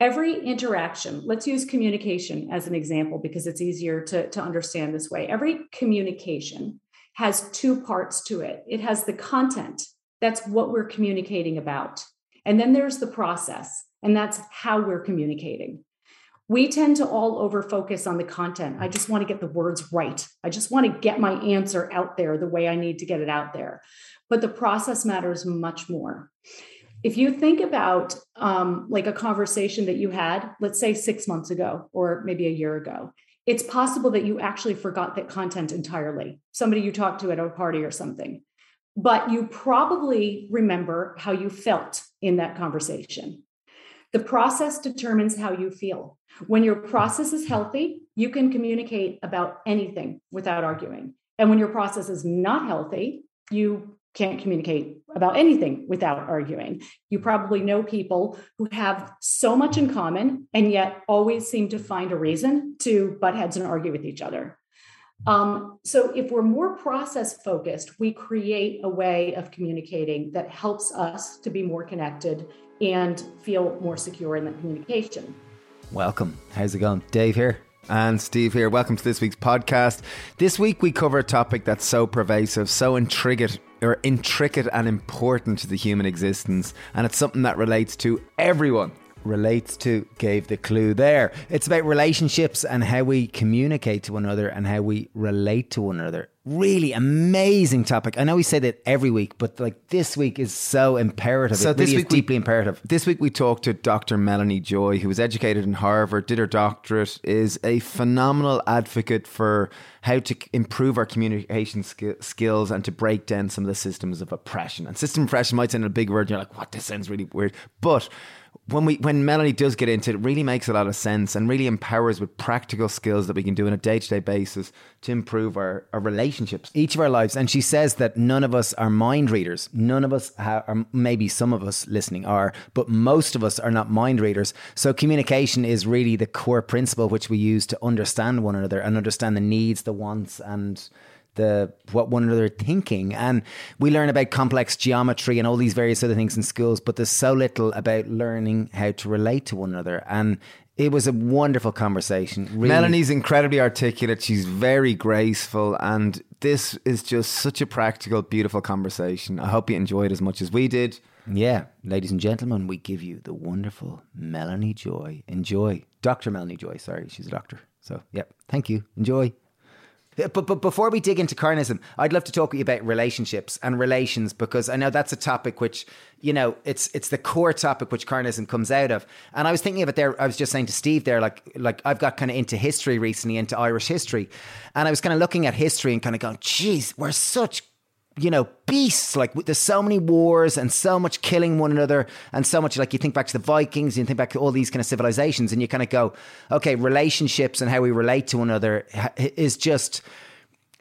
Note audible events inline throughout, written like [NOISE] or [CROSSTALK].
every interaction, let's use communication as an example because it's easier to, to understand this way. Every communication has two parts to it it has the content, that's what we're communicating about. And then there's the process, and that's how we're communicating. We tend to all over focus on the content. I just want to get the words right. I just want to get my answer out there the way I need to get it out there. But the process matters much more if you think about um, like a conversation that you had, let's say six months ago or maybe a year ago, it's possible that you actually forgot that content entirely. Somebody you talked to at a party or something, but you probably remember how you felt in that conversation. The process determines how you feel. When your process is healthy, you can communicate about anything without arguing. And when your process is not healthy, you can't communicate about anything without arguing. You probably know people who have so much in common and yet always seem to find a reason to butt heads and argue with each other. Um, so, if we're more process focused, we create a way of communicating that helps us to be more connected and feel more secure in that communication. Welcome. How's it going? Dave here. And Steve here. Welcome to this week's podcast. This week we cover a topic that's so pervasive, so intricate, or intricate and important to the human existence, and it's something that relates to everyone relates to gave the clue there. It's about relationships and how we communicate to one another and how we relate to one another. Really amazing topic. I know we say that every week, but like this week is so imperative. So it this really week deeply we, imperative. This week we talked to Dr. Melanie Joy, who was educated in Harvard, did her doctorate, is a phenomenal advocate for how to improve our communication sk- skills and to break down some of the systems of oppression. And system oppression might sound a big word. And You're like, what? This sounds really weird, but when we when Melanie does get into it, it really makes a lot of sense and really empowers with practical skills that we can do on a day to day basis to improve our, our relationships, each of our lives. And she says that none of us are mind readers. None of us, or maybe some of us listening are, but most of us are not mind readers. So communication is really the core principle which we use to understand one another and understand the needs, the wants, and the what one another thinking and we learn about complex geometry and all these various other things in schools but there's so little about learning how to relate to one another and it was a wonderful conversation. Really. Melanie's incredibly articulate. She's very graceful, and this is just such a practical, beautiful conversation. I hope you enjoyed as much as we did. Yeah, ladies and gentlemen, we give you the wonderful Melanie Joy. Enjoy, Doctor Melanie Joy. Sorry, she's a doctor. So, yeah, thank you. Enjoy. Uh, but, but before we dig into carnism, I'd love to talk with you about relationships and relations because I know that's a topic which, you know, it's it's the core topic which carnism comes out of. And I was thinking of it there. I was just saying to Steve there, like like I've got kind of into history recently, into Irish history, and I was kind of looking at history and kind of going, "Geez, we're such you know, beasts. Like there's so many wars and so much killing one another, and so much like you think back to the Vikings, you think back to all these kind of civilizations, and you kind of go, okay, relationships and how we relate to one another is just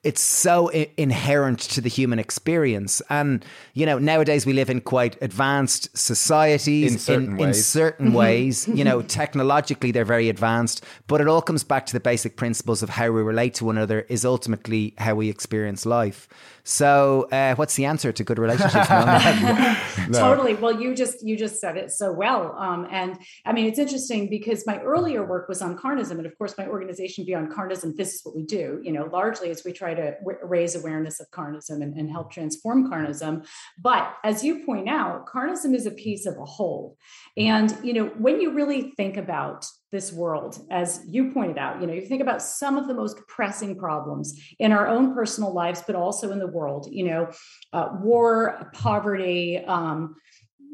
it's so I- inherent to the human experience. And, you know, nowadays we live in quite advanced societies in certain in, ways. In certain [LAUGHS] ways. You know, technologically they're very advanced, but it all comes back to the basic principles of how we relate to one another is ultimately how we experience life. So, uh, what's the answer to good relationships? [LAUGHS] [LAUGHS] no. Totally. Well, you just you just said it so well. Um, and I mean, it's interesting because my earlier work was on carnism, and of course, my organization Beyond Carnism. This is what we do. You know, largely as we try to w- raise awareness of carnism and, and help transform carnism. But as you point out, carnism is a piece of a whole. And you know, when you really think about this world as you pointed out you know you think about some of the most pressing problems in our own personal lives but also in the world you know uh, war poverty um,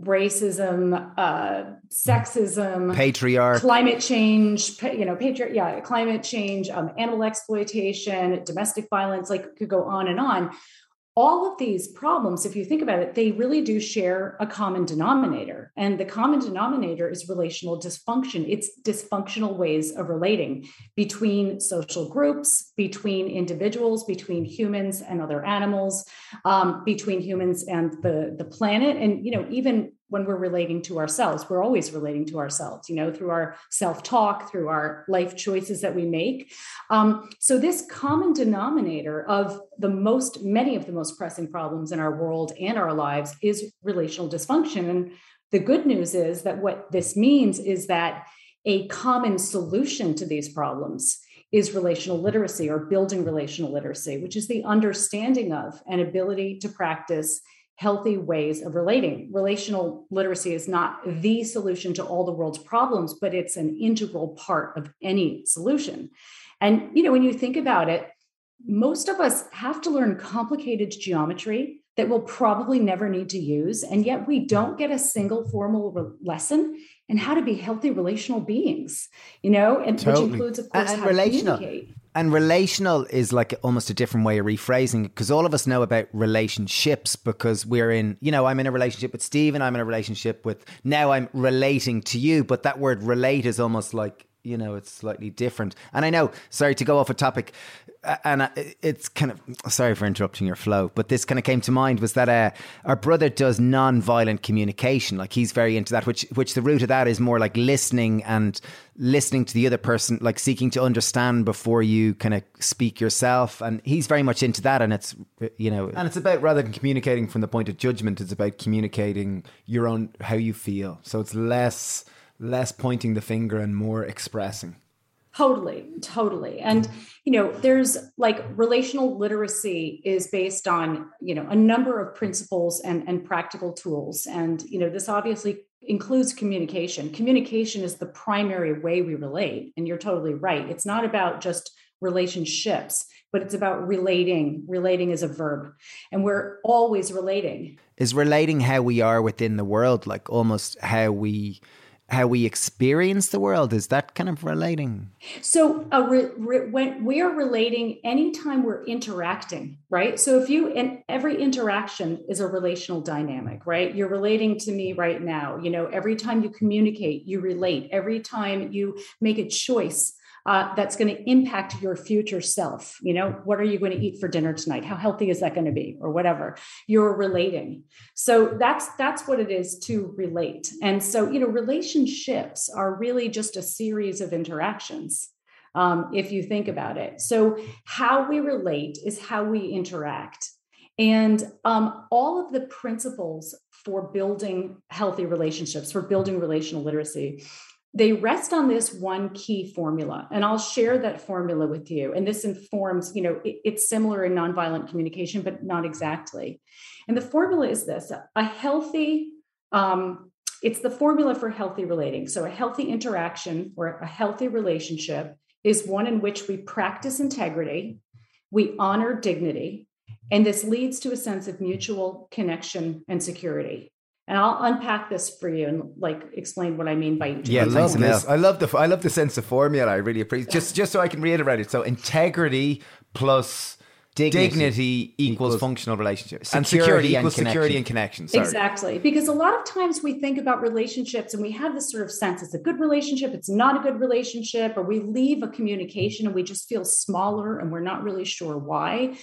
racism uh, sexism patriarch. climate change you know patriarch yeah climate change um, animal exploitation domestic violence like could go on and on all of these problems, if you think about it, they really do share a common denominator. And the common denominator is relational dysfunction. It's dysfunctional ways of relating between social groups, between individuals, between humans and other animals, um, between humans and the, the planet, and you know, even when we're relating to ourselves we're always relating to ourselves you know through our self-talk through our life choices that we make. Um, so this common denominator of the most many of the most pressing problems in our world and our lives is relational dysfunction. And The good news is that what this means is that a common solution to these problems is relational literacy or building relational literacy, which is the understanding of and ability to practice healthy ways of relating. Relational literacy is not the solution to all the world's problems, but it's an integral part of any solution. And you know, when you think about it, most of us have to learn complicated geometry that we'll probably never need to use. And yet we don't get a single formal re- lesson in how to be healthy relational beings, you know, and totally. which includes, of course, and, and relational. And relational is like almost a different way of rephrasing because all of us know about relationships because we're in, you know, I'm in a relationship with Steve and I'm in a relationship with, now I'm relating to you. But that word relate is almost like you know it's slightly different. And i know sorry to go off a topic and it's kind of sorry for interrupting your flow but this kind of came to mind was that uh, our brother does non-violent communication. Like he's very into that which which the root of that is more like listening and listening to the other person like seeking to understand before you kind of speak yourself. And he's very much into that and it's you know and it's about rather than communicating from the point of judgment it's about communicating your own how you feel. So it's less less pointing the finger and more expressing. Totally, totally. And, you know, there's like relational literacy is based on, you know, a number of principles and, and practical tools. And, you know, this obviously includes communication. Communication is the primary way we relate. And you're totally right. It's not about just relationships, but it's about relating. Relating is a verb, and we're always relating. Is relating how we are within the world, like almost how we how we experience the world. Is that kind of relating? So re, re, when we are relating anytime we're interacting right? So if you and every interaction is a relational dynamic right? You're relating to me right now. You know every time you communicate you relate. Every time you make a choice uh, that's going to impact your future self. You know, what are you going to eat for dinner tonight? How healthy is that going to be, or whatever? You're relating. So that's that's what it is to relate. And so you know, relationships are really just a series of interactions. Um, if you think about it. So, how we relate is how we interact. And um, all of the principles for building healthy relationships, for building relational literacy, they rest on this one key formula and i'll share that formula with you. And this informs you know it, it's similar in nonviolent communication but not exactly. And the formula is this a healthy um, it's the formula for healthy relating. So a healthy interaction or a healthy relationship is one in which we practice integrity we honor dignity and this leads to a sense of mutual connection and security and I'll unpack this for you and like explain what I mean by each. Yeah, love this. I love the I love the sense of formula. I really appreciate just just so I can reiterate it. So integrity plus dignity, dignity equals, equals, functional relationships, security and security equals and security and connection. Sorry. Exactly, because a lot of times we think about relationships and we have this sort of sense: it's a good relationship, it's not a good relationship, or we leave a communication and we just feel smaller and we're not really sure why.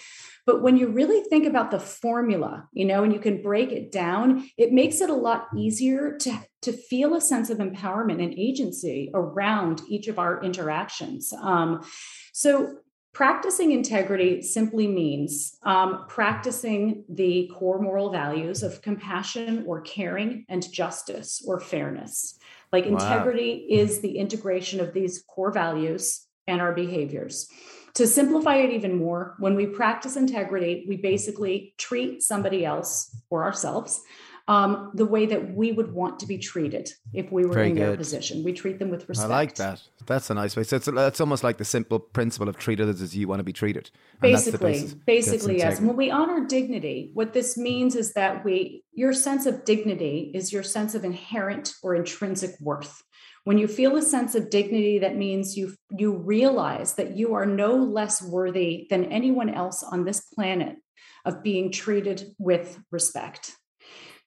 But when you really think about the formula, you know, and you can break it down, it makes it a lot easier to, to feel a sense of empowerment and agency around each of our interactions. Um, so Practicing integrity simply means um, practicing the core moral values of compassion or caring and justice or fairness. Like wow. integrity is the integration of these core values and our behaviors. To simplify it even more, when we practice integrity, we basically treat somebody else or ourselves um, the way that we would want to be treated if we were Very in good. their position. We treat them with respect. I like that. That's a nice way. So it's, it's almost like the simple principle of treat others as you want to be treated. And basically, basically, yes. When we honor dignity, what this means is that we, your sense of dignity is your sense of inherent or intrinsic worth. When you feel a sense of dignity, that means you you realize that you are no less worthy than anyone else on this planet of being treated with respect.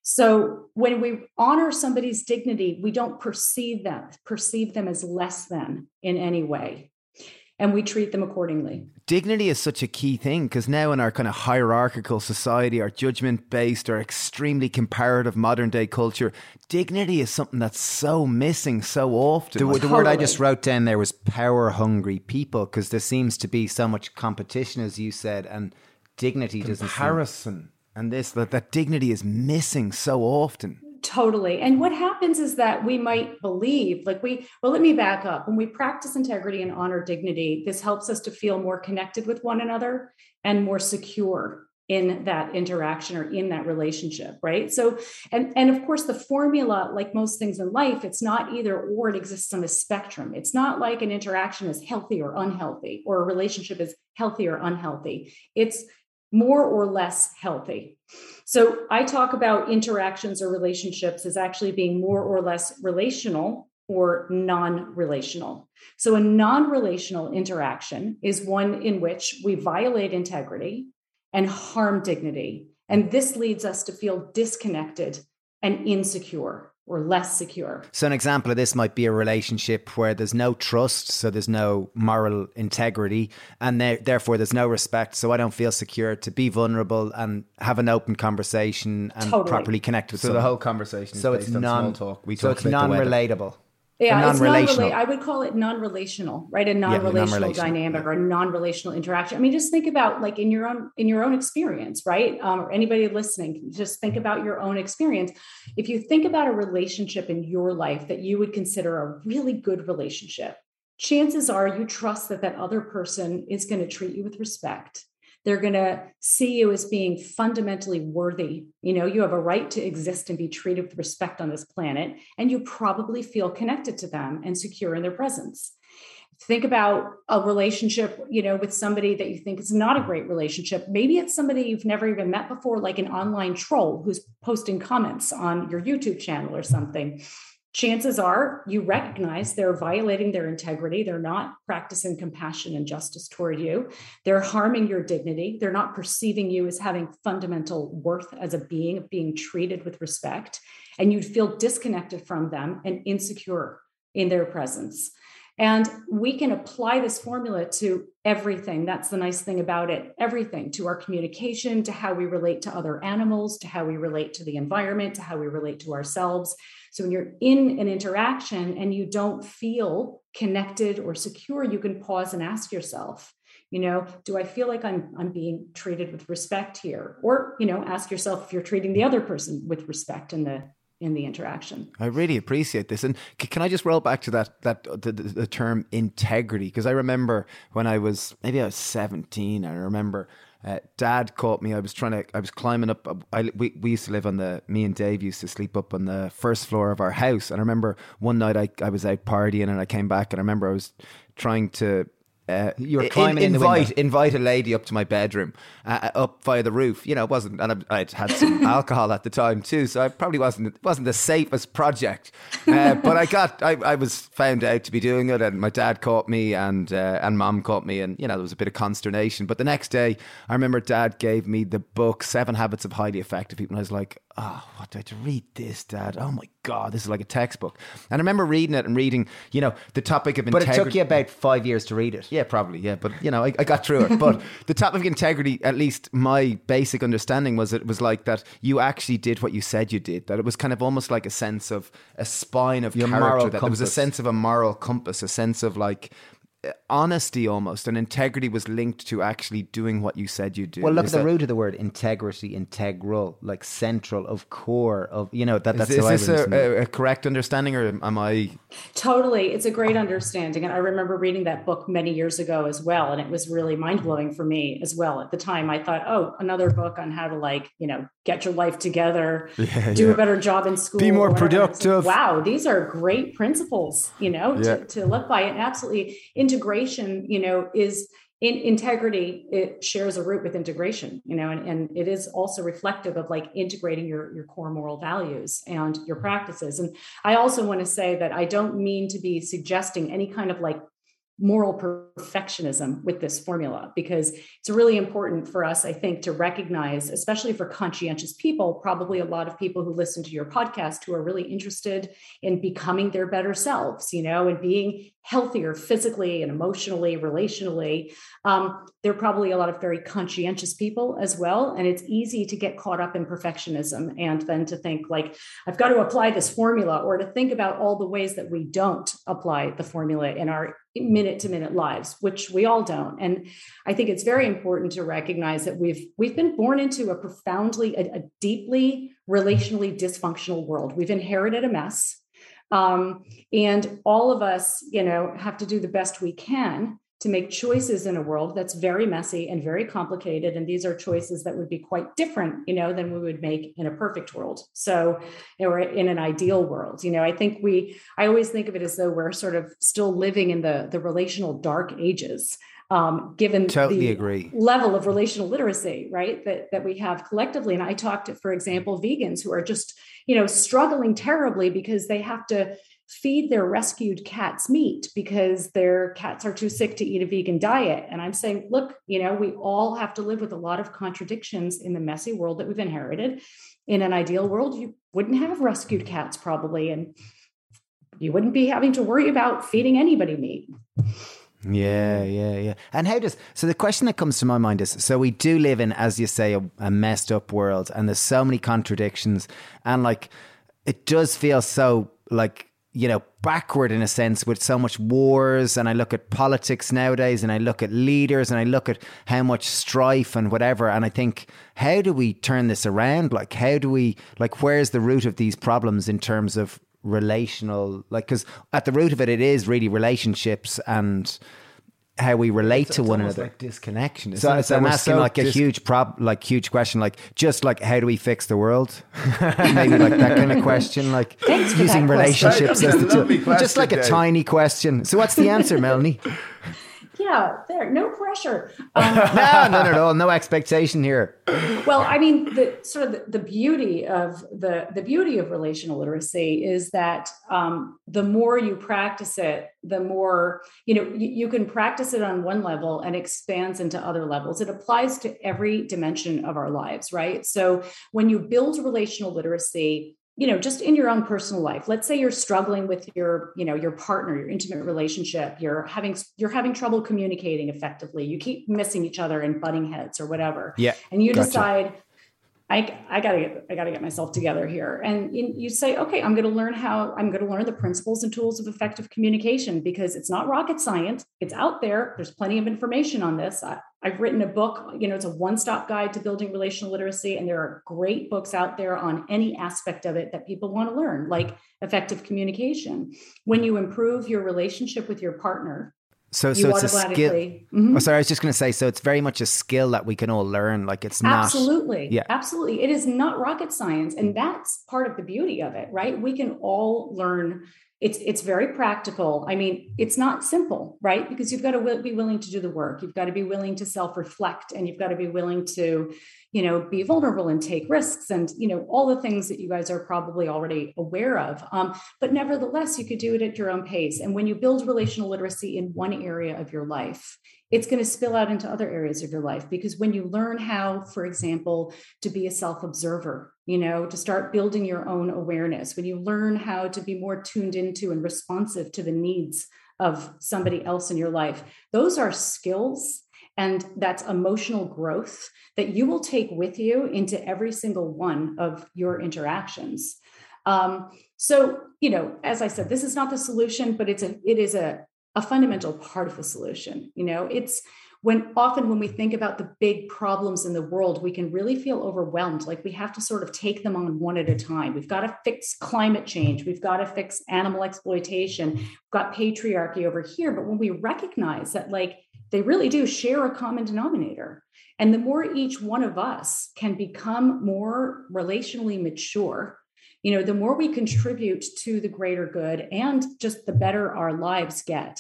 So when we honor somebody's dignity, we don't perceive them, perceive them as less than in any way. And we treat them accordingly. Dignity is such a key thing because now in our kind of hierarchical society, our judgment based, our extremely comparative modern day culture, dignity is something that's so missing so often. The, the totally. word I just wrote down there was power hungry people because there seems to be so much competition, as you said, and dignity comparison. doesn't. Comparison and this that, that dignity is missing so often Totally. And what happens is that we might believe, like we, well, let me back up. When we practice integrity and honor dignity, this helps us to feel more connected with one another and more secure in that interaction or in that relationship right so and and of course the formula like most things in life it's not either or it exists on a spectrum it's not like an interaction is healthy or unhealthy or a relationship is healthy or unhealthy it's more or less healthy so i talk about interactions or relationships as actually being more or less relational or non relational. So, a non relational interaction is one in which we violate integrity, and harm dignity. And this leads us to feel disconnected and insecure or less secure. So, an example of this might be a relationship where there's no trust, so there's no moral integrity, and therefore there's no respect. So, I don't feel secure to be vulnerable and have an open conversation and totally. properly connect with. So, someone. the whole conversation. so it's non talk. We so it's non-relatable. Yeah, non-relational. It's I would call it non-relational, right? A non-relational, yeah, non-relational dynamic yeah. or a non-relational interaction. I mean, just think about like in your own in your own experience, right? Um, or anybody listening, just think about your own experience. If you think about a relationship in your life that you would consider a really good relationship, chances are you trust that that other person is going to treat you with respect they're going to see you as being fundamentally worthy. You know, you have a right to exist and be treated with respect on this planet, and you probably feel connected to them and secure in their presence. Think about a relationship, you know, with somebody that you think is not a great relationship. Maybe it's somebody you've never even met before, like an online troll who's posting comments on your YouTube channel or something chances are you recognize they're violating their integrity. They're not practicing compassion and justice toward you. They're harming your dignity. They're not perceiving you as having fundamental worth as a being, being treated with respect. And you'd feel disconnected from them and insecure in their presence. And we can apply this formula to everything. That's the nice thing about it. Everything to our communication, to how we relate to other animals, to how we relate to the environment, to how we relate to ourselves. So when you're in an interaction and you don't feel connected or secure, you can pause and ask yourself, you know, do I feel like I'm I'm being treated with respect here? Or, you know, ask yourself if you're treating the other person with respect in the in the interaction. I really appreciate this, and can I just roll back to that that the, the term integrity? Because I remember when I was maybe I was seventeen, I remember. Uh, dad caught me. I was trying to. I was climbing up. I, we we used to live on the. Me and Dave used to sleep up on the first floor of our house. And I remember one night I I was out partying and I came back and I remember I was trying to uh, you're climbing in, invite invite a lady up to my bedroom uh, uh up via the roof. You know, it wasn't, and I'd had some [LAUGHS] alcohol at the time too, so I probably wasn't wasn't the safest project. Uh, but I got, I, I was found out to be doing it, and my dad caught me, and uh, and mom caught me, and you know there was a bit of consternation. But the next day, I remember dad gave me the book Seven Habits of Highly Effective People, and I was like, oh, what do I to read this, Dad? Oh my God, this is like a textbook. And I remember reading it and reading, you know, the topic of integrity. But it took you about five years to read it. Yeah, probably. Yeah, but you know, I, I got through it. but [LAUGHS] the topic of integrity, at least my basic understanding was it was like that you actually did what you said you did. That it was kind of almost like a sense of a spine of Your character. That compass. there was a sense of a moral compass, a sense of like honesty almost and integrity was linked to actually doing what you said you do. Well, look is at the root of the word integrity, integral, like central, of core, of you know that. That's is, is this a, a, correct understanding, or am I? Totally, it's a great understanding, and I remember reading that book many years ago as well, and it was really mind blowing for me as well. At the time, I thought, oh, another book on how to like you know get your life together, [LAUGHS] yeah, do yeah. a better job in school, be more productive. wow, these are great principles, you know, yeah. to, to live by, and absolutely. Into integration, you know, is in integrity, it shares a root with integration, you know, and, and it is also reflective of like integrating your, your core moral values and your practices. And I also want to say that I don't mean to be suggesting any kind of like moral perfectionism with this formula because it's really important for us i think to recognize especially for conscientious people probably a lot of people who listen to your podcast who are really interested in becoming their better selves you know and being healthier physically and emotionally relationally. Um, there are probably a lot of very conscientious people as well and it's easy to get caught up in perfectionism and then to think like i've got to apply this formula or to think about all the ways that we don't apply the formula in our minute to minute lives which we all don't. And i think it's very important to recognize that we've we've been born into a profoundly a, a deeply relationally dysfunctional world. We've inherited a mess um, and all of us you know have to do the best we can to make choices in a world that's very messy and very complicated and these are choices that would be quite different you know than we would make in a perfect world so or in an ideal world you know i think we i always think of it as though we're sort of still living in the the relational dark ages um, given totally the agree. level of relational literacy, right? That that we have collectively. And I talked to, for example, vegans who are just, you know, struggling terribly because they have to feed their rescued cats meat because their cats are too sick to eat a vegan diet. And I'm saying, look, you know, we all have to live with a lot of contradictions in the messy world that we've inherited. In an ideal world, you wouldn't have rescued cats probably, and you wouldn't be having to worry about feeding anybody meat. Yeah, yeah, yeah. And how does so the question that comes to my mind is so we do live in, as you say, a, a messed up world, and there's so many contradictions, and like it does feel so like you know, backward in a sense with so much wars. And I look at politics nowadays and I look at leaders and I look at how much strife and whatever. And I think, how do we turn this around? Like, how do we, like, where's the root of these problems in terms of relational, like, because at the root of it, it is really relationships and, how we relate It's- to it's one almost another. like disconnection. So, isn't it? so I'm asking so like a dis- huge prob, like huge question, like just like how do we fix the world? [LAUGHS] Maybe like that kind of question, like [LAUGHS] Thanks using that question. relationships as the tool. Just like a Dave. tiny question. So what's the answer, Melanie? [LAUGHS] Yeah, there, no pressure. [LAUGHS] Um, no, none at all. No expectation here. well i mean the sort of the, the beauty of the the beauty of relational literacy is that um, the more you practice it the more you know you, you can practice it on one level and expands into other levels it applies to every dimension of our lives right so when you build relational literacy you know just in your own personal life let's say you're struggling with your you know your partner your intimate relationship you're having you're having trouble communicating effectively you keep missing each other and butting heads or whatever Yeah. and you Gotcha. decide I, I gotta get I gotta get myself together here. And you, say, okay, I'm gonna learn how I'm gonna learn the principles and tools of effective communication because it's not rocket science. It's out there. There's plenty of information on this. I, I've written a book, you know, it's a one-stop guide to building relational literacy, and there are great books out there on any aspect of it that people want to learn, like effective communication. When you improve your relationship with your partner, So, you so it's a skill. Mhm. Oh, sorry, I was just going to say. So it's very much a skill that we can all learn. Like it's not. Absolutely. Yeah. Absolutely. It is not rocket science. And that's part of the beauty of it, right? We can all learn. It's it's very practical. I mean, it's not simple, right? Because you've got to wi- be willing to do the work. You've got to be willing to self-reflect and you've got to be willing to, you know, be vulnerable and take risks and, you know, all the things that you guys are probably already aware of. Um, but nevertheless, you could do it at your own pace. And when you build relational literacy in one area of your life, it's going to spill out into other areas of your life because when you learn how, for example, to be a self observer, you know, to start building your own awareness, when you learn how to be more tuned into and responsive to the needs of somebody else in your life, those are skills and that's emotional growth that you will take with you into every single one of your interactions. Um, so, you know, as I said, this is not the solution, but it's a it is a a fundamental part of the solution. You know, it's when often when we think about the big problems in the world, we can really feel overwhelmed. Like we have to sort of take them on one at a time. We've got to fix climate change. We've got to fix animal exploitation. We've got patriarchy over here. But when we recognize that, like, they really do share a common denominator. And the more each one of us can become more relationally mature, you know, the more we contribute to the greater good and just the better our lives get.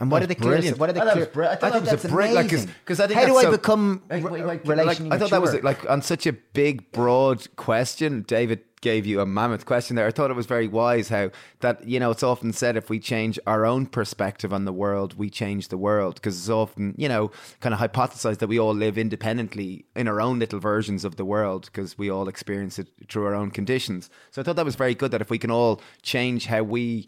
And what are the clear? What are the I thought clear? that was bri- I thought think that was a that's brilliant- like, 'cause- amazing. 'cause I think how do I so- become Like, like, like, I thought that was like on such a big, broad question. David gave you a mammoth question there. I thought it was very wise how that you know it's often said if we change our own perspective on the world, we change the world because it's often you know kind of hypothesized that we all live independently in our own little versions of the world because we all experience it through our own conditions. So I thought that was very good that if we can all change how we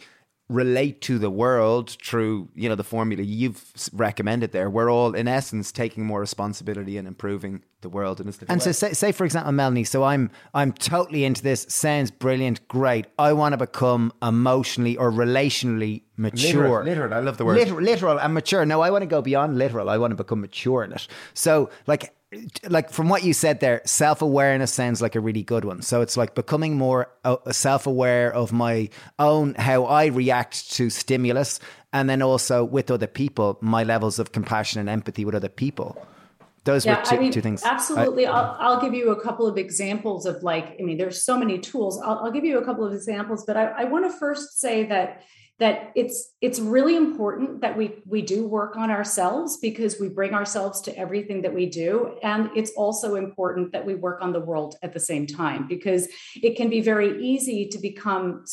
relate to the world through you know the formula you've recommended there. We're all in essence taking more responsibility and improving the world in and so say, say for example melanie so i'm i'm totally into this sounds brilliant great. I want to become emotionally or relationally mature. Literal, literal i love the word. Literal, literal and mature. No i want to go beyond literal i want to become mature in it. So like like from what you said there, self awareness sounds like a really good one. So it's like becoming more uh, self aware of my own how I react to stimulus, and then also with other people, my levels of compassion and empathy with other people. Those yeah, were two, I mean, two things. Absolutely. I, will I'll give you a couple of examples of like, I mean, there's so many tools. I'll, I'll give you a couple of examples, but I, I want to first say that that it's it's really important that we we do work on ourselves because we bring ourselves to everything that we do. And it's also important that we work on the world at the same time because it can be very easy to become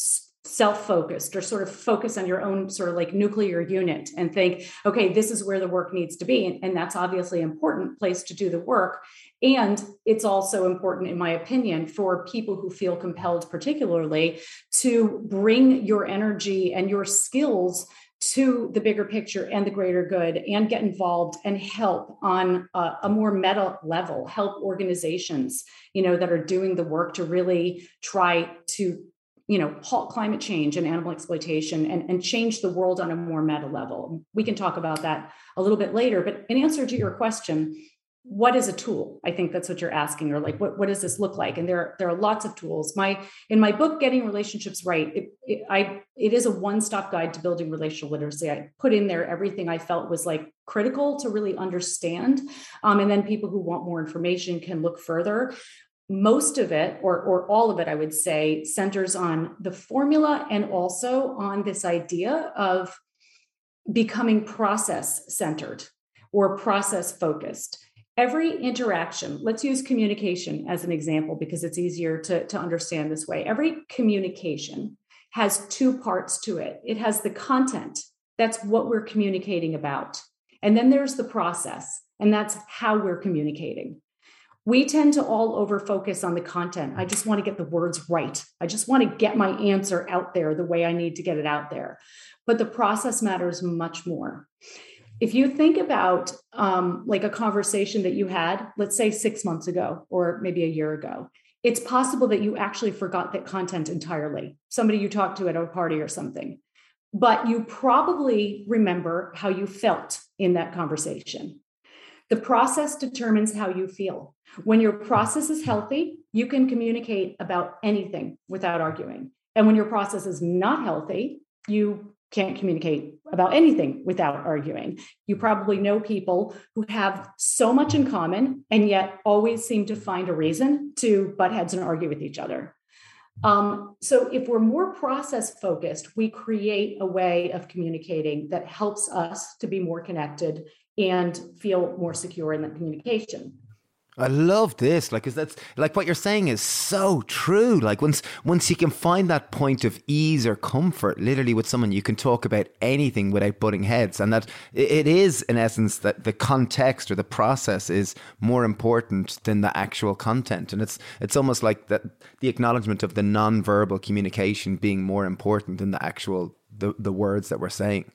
self-focused or sort of focus on your own sort of like nuclear unit and think okay this is where the work needs to be. And, that's obviously an important place to do the work and it's also important in my opinion for people who feel compelled particularly to bring your energy and your skills to the bigger picture and the greater good and get involved and help on a, a, more meta level help organizations you know that are doing the work to really try to you know, halt climate change and animal exploitation and, and change the world on a more meta level. We can talk about that a little bit later. But in answer to your question, what is a tool? I think that's what you're asking, or like, what, what does this look like? And there, there are lots of tools. My in my book, Getting Relationships Right, it, it, I it is a one-stop guide to building relational literacy. I put in there everything I felt was like critical to really understand. Um, and then people who want more information can look further most of it or, or all of it i would say centers on the formula and also on this idea of becoming process centered or process focused every interaction let's use communication as an example because it's easier to, to understand this way every communication has two parts to it it has the content that's what we're communicating about and then there's the process and that's how we're communicating we tend to all over focus on the content. I just want to get the words right. I just want to get my answer out there the way I need to get it out there. But the process matters much more. If you think about um, like a conversation that you had, let's say six months ago or maybe a year ago, it's possible that you actually forgot that content entirely. Somebody you talked to at a party or something, but you probably remember how you felt in that conversation. The process determines how you feel. When your process is healthy, you can communicate about anything without arguing. And when your process is not healthy, you can't communicate about anything without arguing. You probably know people who have so much in common and yet always seem to find a reason to butt heads and argue with each other. Um, so, if we're more process focused, we create a way of communicating that helps us to be more connected and feel more secure in that communication. I love this. Like, is that's like what you're saying is so true. Like, once once you can find that point of ease or comfort, literally with someone, you can talk about anything without butting heads, and that it is in essence that the context or the process is more important than the actual content, and it's it's almost like that the acknowledgement of the non-verbal communication being more important than the actual the the words that we're saying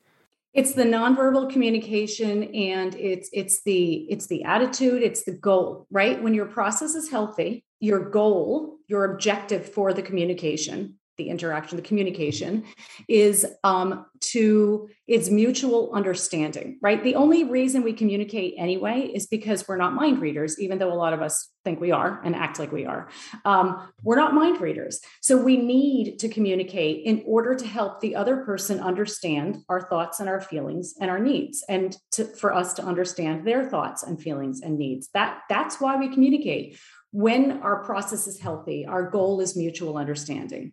it's the nonverbal communication and it's it's the it's the attitude it's the goal right? When your process is healthy your goal your objective for the communication the interaction, the communication is um, to it's mutual understanding, right? The only reason we communicate anyway is because we're not mind readers, even though a lot of us think we are and act like we are. Um, we're not mind readers. So we need to communicate in order to help the other person understand our thoughts and our feelings and our needs, and to, for us to understand their thoughts and feelings and needs. That that's why we communicate. When our process is healthy, our goal is mutual understanding.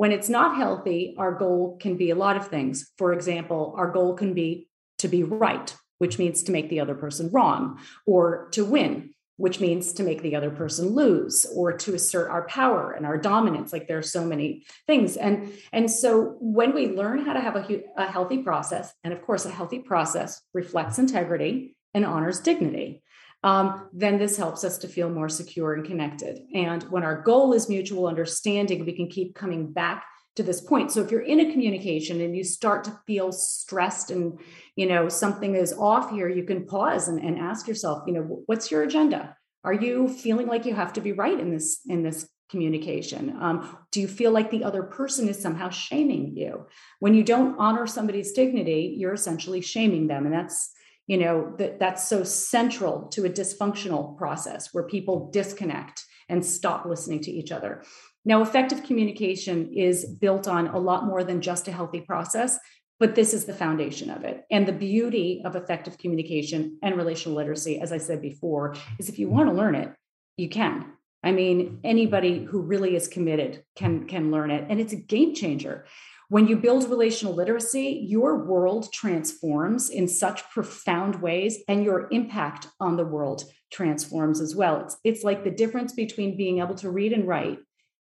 When it's not healthy, our goal can be a lot of things. For example, our goal can be to be right, which means to make the other person wrong, or to win, which means to make the other person lose or to assert our power and our dominance. Like there are so many things. And and so when we learn how to have a, a healthy process and of course a healthy process reflects integrity and honors dignity um, then this helps us to feel more secure and connected. And when our goal is mutual understanding, we can keep coming back to this point. So if you're in a communication and you start to feel stressed and you know something is off here, you can pause and, and ask yourself, you know, what's your agenda? Are you feeling like you have to be right in this in this communication? Um, do you feel like the other person is somehow shaming you? When you don't honor somebody's dignity, you're essentially shaming them, and that's you know that that's so central to a dysfunctional process where people disconnect and stop listening to each other. Now, effective communication is built on a lot more than just a healthy process, but this is the foundation of it. And the beauty of effective communication and relational literacy, as I said before, is if you want to learn it, you can. I mean, anybody who really is committed can can learn it, and it's a game changer. When you build relational literacy, your world transforms in such profound ways, and your impact on the world transforms as well. It's, it's like the difference between being able to read and write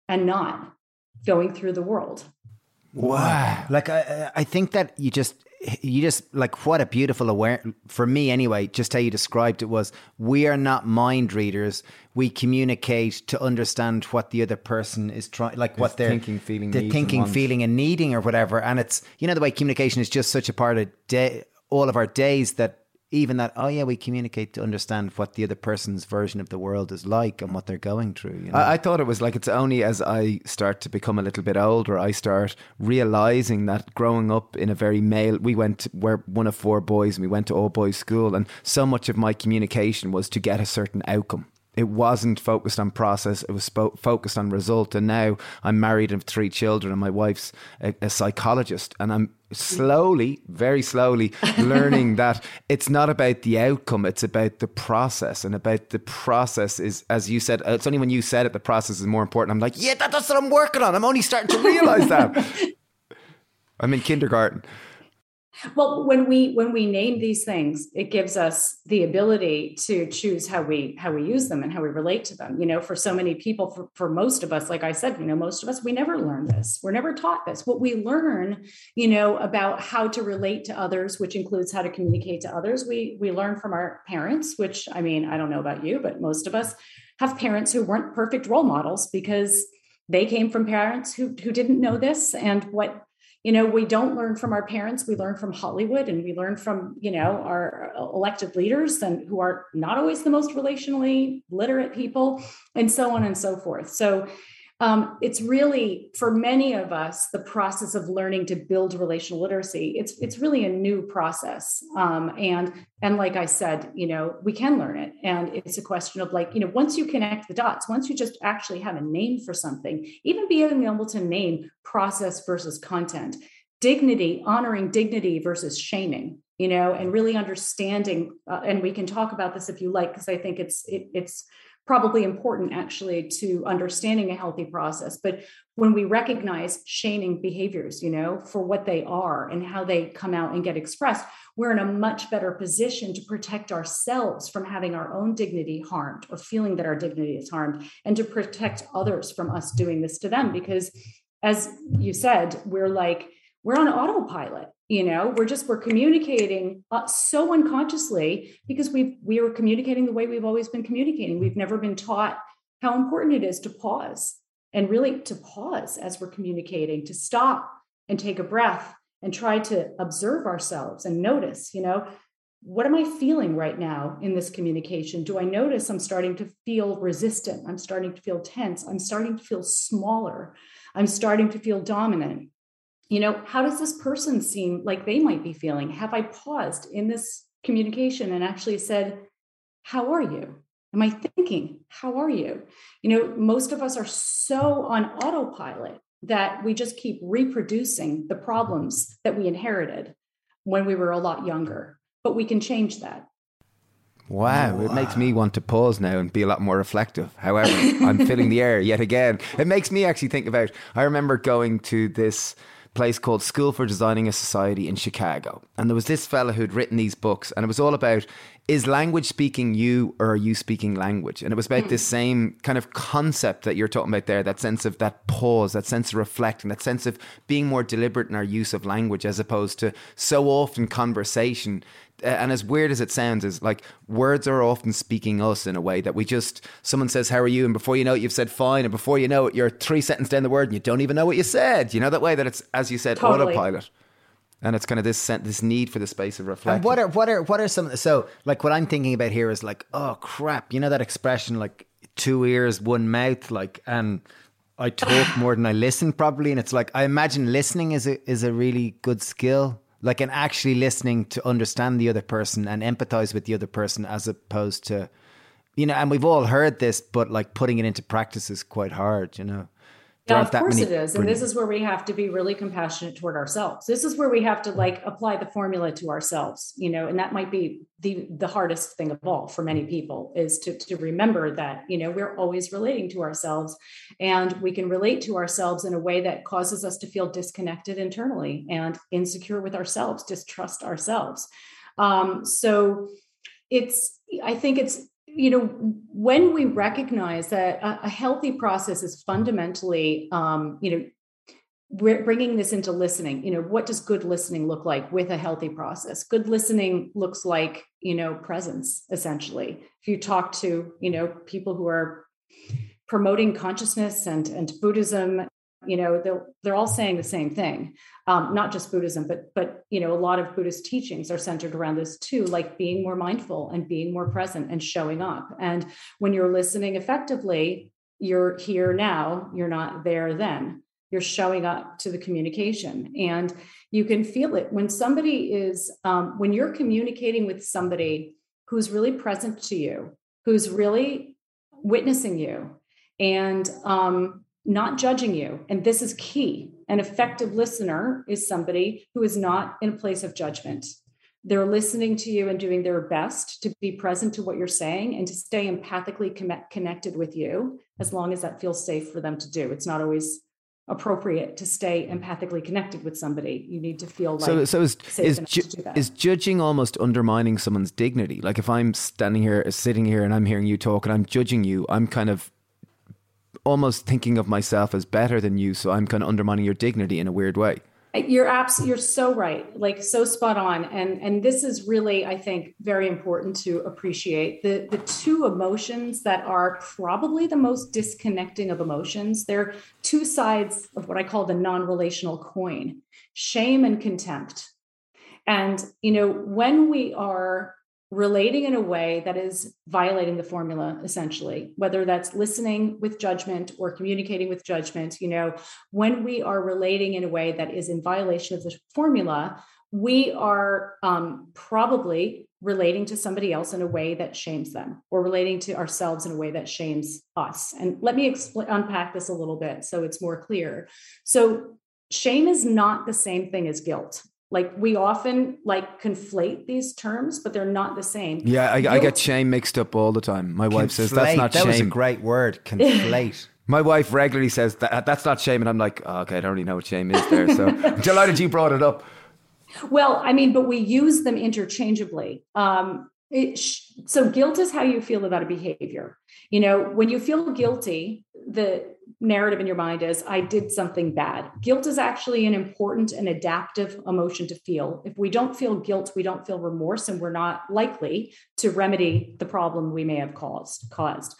and not going through the world. Wow. Like I, I think that you just you just like what a beautiful aware for me anyway just how you described it was we are not mind readers. We communicate to understand what the other person is trying like what they're thinking feeling the thinking and feeling and needing or whatever. And it's you know the way communication is just such a part of day all of our days that even that, oh yeah, we communicate to understand what the other person's version of the world is like and what they're going through. You know? I, I, thought it was like it's only as I start to become a little bit older, I start realizing that growing up in a very male, we went, we're one of four boys and we went to all boys school, and so much of my communication was to get a certain outcome it wasn't focused on process it was spo- focused on result and now i'm married and have three children and my wife's a, a psychologist and i'm slowly very slowly [LAUGHS] learning that it's not about the outcome it's about the process. And about the process is as you said uh, it's only when you said it the process is more important. I'm like yeah that, that's what i'm working on. I'm only starting to realize that. [LAUGHS] I'm in kindergarten well when we when we name these things it gives us the ability to choose how we how we use them and how we relate to them. You know for so many people for, for most of us like i said you know most of us we never learn this. We're never taught this. What we learn you know about how to relate to others which includes how to communicate to others we we learn from our parents which i mean i don't know about you but most of us have parents who weren't perfect role models because they came from parents who who didn't know this and what you know we don't learn from our parents we learn from hollywood and we learn from you know our uh, elected leaders and who are not always the most relationally literate people and so on and so forth. So um, it's really for many of us the process of learning to build relational literacy it's it's really a new process. Um, and and like i said you know we can learn it. And it's a question of like you know once you connect the dots once you just actually have a name for something even being able to name process versus content dignity honoring dignity versus shaming you know and really understanding uh, and we can talk about this if you like because i think it's it, it's probably important actually to understanding a healthy process. But when we recognize shaming behaviors you know for what they are and how they come out and get expressed we're in a much better position to protect ourselves from having our own dignity harmed or feeling that our dignity is harmed and to protect others from us doing this to them. Because as you said we're like we're on autopilot you know we're just we're communicating uh, so unconsciously because we we are communicating the way we've always been communicating. We've never been taught how important it is to pause and really to pause as we're communicating to stop and take a breath and try to observe ourselves and notice you know what am i feeling right now in this communication? Do i notice i'm starting to feel resistant? I'm starting to feel tense. I'm starting to feel smaller. I'm starting to feel dominant you know, how does this person seem like they might be feeling? Have I paused in this communication and actually said, How are you? Am I thinking, How are you? You know, most of us are so on autopilot that we just keep reproducing the problems that we inherited when we were a lot younger. But we can change that. Wow, it makes me want to pause now and be a lot more reflective. However, I'm filling the air yet again. It makes me actually think about. I remember going to this place called School for Designing a Society in Chicago. And there was this fella who'd written these books, and it was all about is language speaking you or are you speaking language? And it was about mm. this same kind of concept that you're talking about there that sense of that pause, that sense of reflecting, that sense of being more deliberate in our use of language as opposed to so often conversation and as weird as it sounds, is like words are often speaking us in a way that we just someone says how are you, and before you know it, you've said fine, and before you know it, you're three sentences down the word, and you don't even know what you said. You know that way that it's as you said Totally. autopilot, and it's kind of this this need for the space of reflection. And what are what are what are some so like what I'm thinking about here is like oh crap you know that expression like two ears one mouth like and I talk more than I listen probably and it's like I imagine listening is a is a really good skill like and actually listening to understand the other person and empathize with the other person as opposed to you know and we've all heard this but like putting it into practice is quite hard you know Yeah, of course many it is. And this is where we have to be really compassionate toward ourselves. This is where we have to like apply the formula to ourselves, you know, and that might be the the hardest thing of all for many people is to, to remember that, you know, we're always relating to ourselves and we can relate to ourselves in a way that causes us to feel disconnected internally and insecure with ourselves, distrust ourselves. Um, so it's i think it's you know when we recognize that a, a healthy process is fundamentally um, you know bringing this into listening you know what does good listening look like with a healthy process? Good listening looks like you know presence essentially. If you talk to you know people who are promoting consciousness and and buddhism you know they're they're all saying the same thing. Um, not just buddhism but but you know a lot of buddhist teachings are centered around this too like being more mindful and being more present and showing up. And when you're listening effectively you're here now you're not there then. You're showing up to the communication. And you can feel it. When somebody is um, when you're communicating with somebody who's really present to you who's really witnessing you and um, not judging you. And this is key. An effective listener is somebody who is not in a place of judgment. They're listening to you and doing their best to be present to what you're saying and to stay empathically connect- connected with you as long as that feels safe for them to do. It's not always appropriate to stay empathically connected with somebody. You need to feel like so so is safe is, enough ju- to do that. is judging almost undermining someone's dignity? Like if I'm standing here, sitting here, and I'm hearing you talk, and I'm judging you, I'm kind of almost thinking of myself as better than you. So I'm kind of undermining your dignity in a weird way. you're abs- you're so right like so spot on and and this is really i think very important to appreciate the the two emotions that are probably the most disconnecting of emotions they're two sides of what i call the non-relational coin shame and contempt and you know when we are relating in a way that is violating the formula essentially whether that's listening with judgment or communicating with judgment. You know when we are relating in a way that is in violation of the formula we are um, probably relating to somebody else in a way that shames them or relating to ourselves in a way that shames us. And let me expl- unpack this a little bit so it's more clear. So shame is not the same thing as guilt like we often like conflate these terms but they're not the same Yeah, I, I get shame mixed up all the time. My wife says that's Conflate. not that was a great word [LAUGHS] conflate My wife regularly says that that's not shame, and I'm like, oh, okay, I don't really know what shame is there. So [LAUGHS] delighted you brought it up. Well, I mean, but we use them interchangeably. Um, it, sh- so guilt is how you feel about a behavior. You know, when you feel guilty, the narrative in your mind is, I did something bad. Guilt is actually an important and adaptive emotion to feel. If we don't feel guilt, we don't feel remorse, and we're not likely to remedy the problem we may have caused. caused.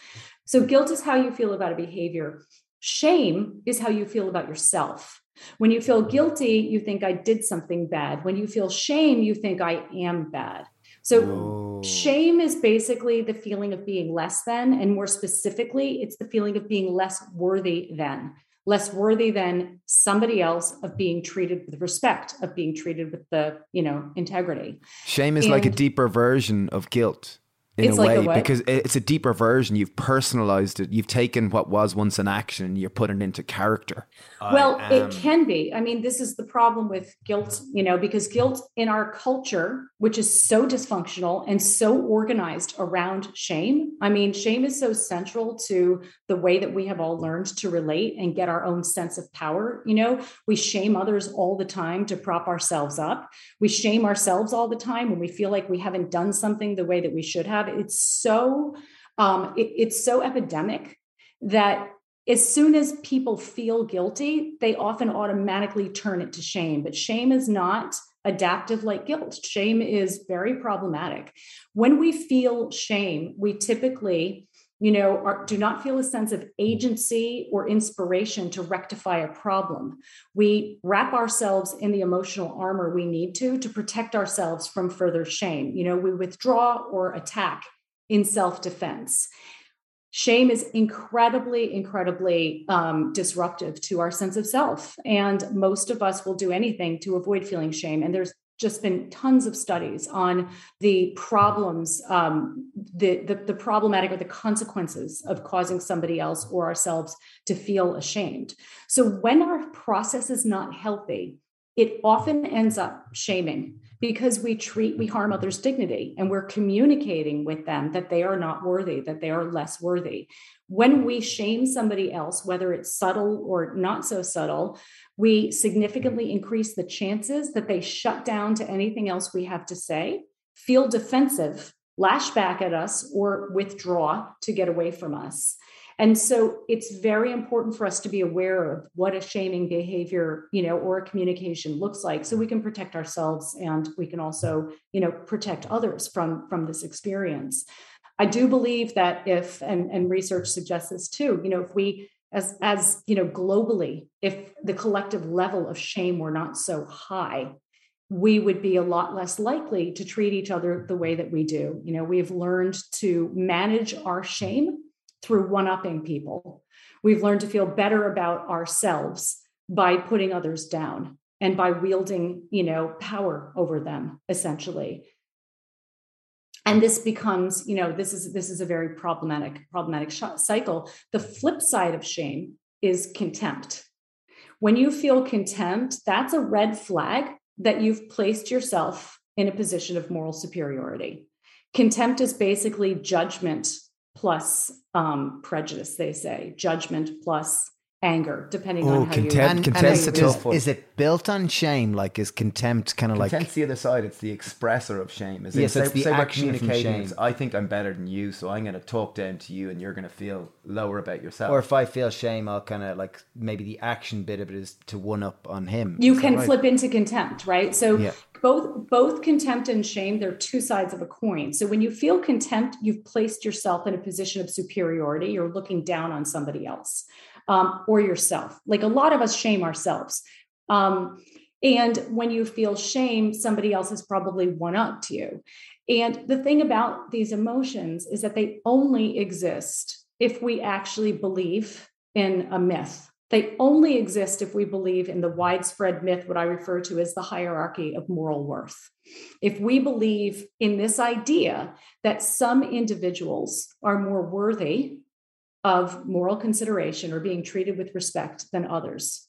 So guilt is how you feel about a behavior. Shame is how you feel about yourself. When you feel guilty, you think I did something bad. When you feel shame, you think I am bad. So, Whoa. shame is basically the feeling of being less than. And more specifically, it's the feeling of being less worthy than, less worthy than somebody else, of being treated with respect, of being treated with the, you know, integrity. Shame is like a deeper version of guilt in It's a like way a because it's a deeper version. You've personalized it. You've taken what was once an action and you're putting it into character. well am- it can be i mean this is the problem with guilt you know because guilt in our culture which is so dysfunctional and so organized around shame i mean shame is so central to the way that we have all learned to relate and get our own sense of power you know we shame others all the time to prop ourselves up we shame ourselves all the time when we feel like we haven't done something the way that we should have it's so um, it- it's so epidemic that as soon as people feel guilty, they often automatically turn it to shame. But shame is not adaptive like guilt. Shame is very problematic. When we feel shame, we typically you know are, do not feel a sense of agency or inspiration to rectify a problem. We wrap ourselves in the emotional armor we need to to protect ourselves from further shame. You know we withdraw or attack in self-defense. Shame is incredibly incredibly um, disruptive to our sense of self. And most of us will do anything to avoid feeling shame. And there's just been tons of studies on the problems um, the, the, the problematic or the consequences of causing somebody else or ourselves to feel ashamed. So when our process is not healthy it often ends up shaming because we treat we harm others dignity and we're communicating with them that they are not worthy that they are less worthy. When we shame somebody else whether it's subtle or not so subtle we significantly increase the chances that they shut down to anything else we have to say feel defensive lash back at us or withdraw to get away from us and so it's very important for us to be aware of what a shaming behavior, you know, or a communication looks like so we can protect ourselves and we can also, you know, protect others from from this experience. I do believe that if and, and research suggests this too, you know, if we as as you know globally if the collective level of shame were not so high we would be a lot less likely to treat each other the way that we do you know we've learned to manage our shame through one upping people. We've learned to feel better about ourselves by putting others down and by wielding, you know, power over them essentially. And this becomes, you know, this is this is a very problematic problematic sh- cycle. The flip side of shame is contempt. When you feel contempt, that's a red flag that you've placed yourself in a position of moral superiority. Contempt is basically judgment plus um, prejudice, they say, judgment plus anger, depending on how contempt, you. And, contempt's and a is, tough one. is it built on shame? Like, is contempt kind of like Content's the other side. It's the expressor of shame. Is Yes, it? it's say, the say we're action from communicating. shame. it's, I think I'm better than you, so I'm going to talk down to you, and you're going to feel lower about yourself. Or if I feel shame, I'll kind of like maybe the action bit of it is to one up on him. you Is can right? flip into contempt right so Yeah. both both contempt and shame they're two sides of a coin so when you feel contempt you've placed yourself in a position of superiority you're looking down on somebody else um, or yourself. Like a lot of us shame ourselves. Um, and when you feel shame somebody else is probably one up to you. And the thing about these emotions is that they only exist if we actually believe in a myth. They only exist if we believe in the widespread myth, what I refer to as the hierarchy of moral worth. If we believe in this idea that some individuals are more worthy of moral consideration or being treated with respect than others.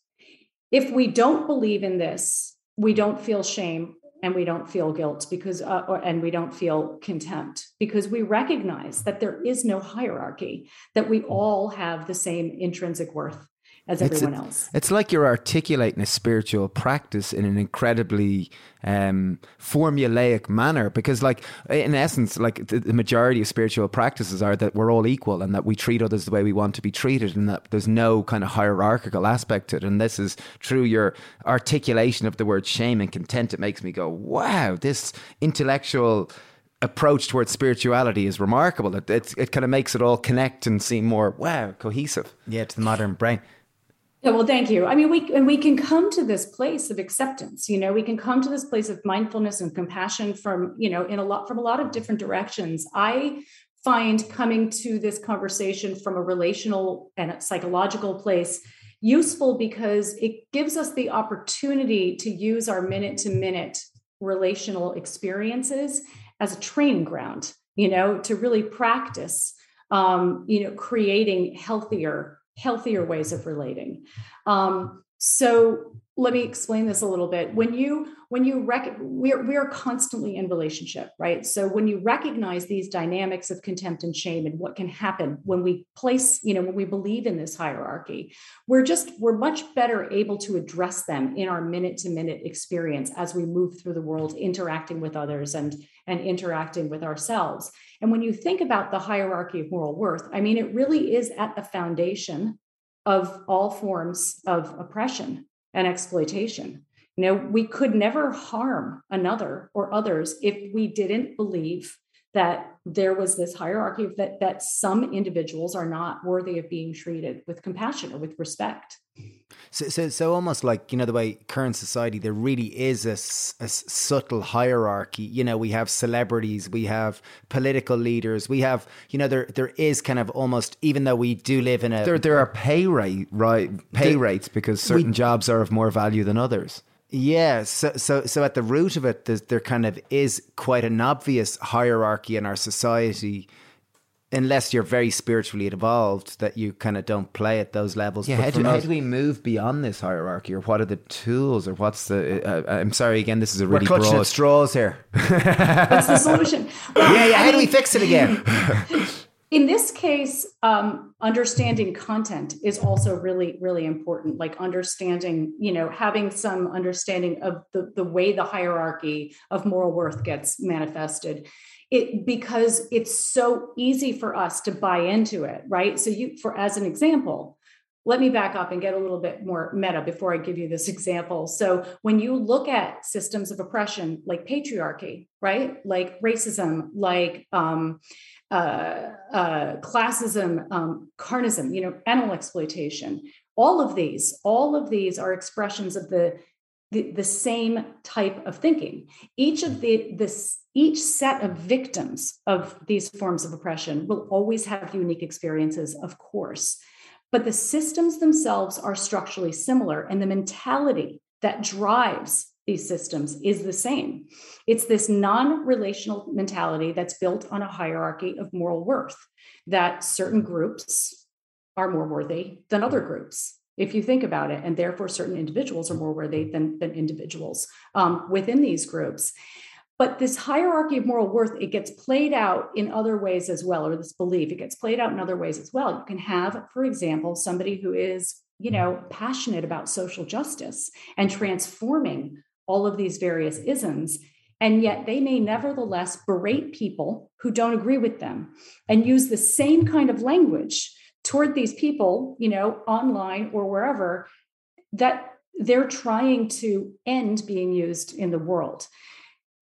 If we don't believe in this, we don't feel shame and we don't feel guilt because uh, or, and we don't feel contempt because we recognize that there is no hierarchy that we all have the same intrinsic worth as It's a- everyone else. It's like you're articulating a spiritual practice in an incredibly um, formulaic manner because, like, in essence, like the, the majority of spiritual practices are that we're all equal and that we treat others the way we want to be treated and that there's no kind of hierarchical aspect to it. And this is through your articulation of the word shame and contempt. It makes me go, wow, this intellectual approach towards spirituality is remarkable. It, it's, it kind of makes it all connect and seem more, wow, cohesive. Yeah, to the modern brain. Yeah, well, thank you. I mean, we and we can come to this place of acceptance. You know, we can come to this place of mindfulness and compassion from you know in a lot from a lot of different directions. I find coming to this conversation from a relational and a psychological place useful because it gives us the opportunity to use our minute to minute relational experiences as a training ground. You know, to really practice. Um, you know, creating healthier healthier ways of relating. Um, so let me explain this a little bit. When you when you rec- we're we're constantly in relationship, right? So when you recognize these dynamics of contempt and shame and what can happen when we place, you know, when we believe in this hierarchy, we're just we're much better able to address them in our minute to minute experience as we move through the world, interacting with others and and interacting with ourselves. And when you think about the hierarchy of moral worth, I mean, it really is at the foundation of all forms of oppression and exploitation. You know, we could never harm another or others if we didn't believe that there was this hierarchy that that some individuals are not worthy of being treated with compassion or with respect. So, so, so almost like you know the way current society, there really is a, a, subtle hierarchy. You know, we have celebrities, we have political leaders, we have you know there there is kind of almost even though we do live in a there there are pay rate right pay the, rates because certain we, jobs are of more value than others. Yeah, so so so at the root of it, there kind of is quite an obvious hierarchy in our society unless you're very spiritually evolved, that you kind of don't play at those levels. Yeah, how do, how do, we move beyond this hierarchy, or what are the tools, or what's the? Uh, uh I'm sorry, again, this is a really We're clutching broad... at straws here. [LAUGHS] What's the solution? Well, yeah, yeah. How do we fix it again? In this case um, understanding contempt is also really really important like understanding you know having some understanding of the, the way the hierarchy of moral worth gets manifested. It because it's so easy for us to buy into it right? So you for as an example let me back up and get a little bit more meta before i give you this example. So when you look at systems of oppression like patriarchy right? Like racism like um, uh, uh, classism um, carnism you know animal exploitation. All of these all of these are expressions of the the, the same type of thinking. Each of the this each set of victims of these forms of oppression will always have unique experiences, of course, but the systems themselves are structurally similar, and the mentality that drives these systems is the same. It's this non relational mentality that's built on a hierarchy of moral worth, that certain groups are more worthy than other groups if you think about it and therefore certain individuals are more worthy than, than individuals um, within these groups but this hierarchy of moral worth it gets played out in other ways as well or this belief it gets played out in other ways as well. You can have for example somebody who is you know passionate about social justice and transforming all of these various isms and yet they may nevertheless berate people who don't agree with them and use the same kind of language toward these people you know online or wherever that they're trying to end being used in the world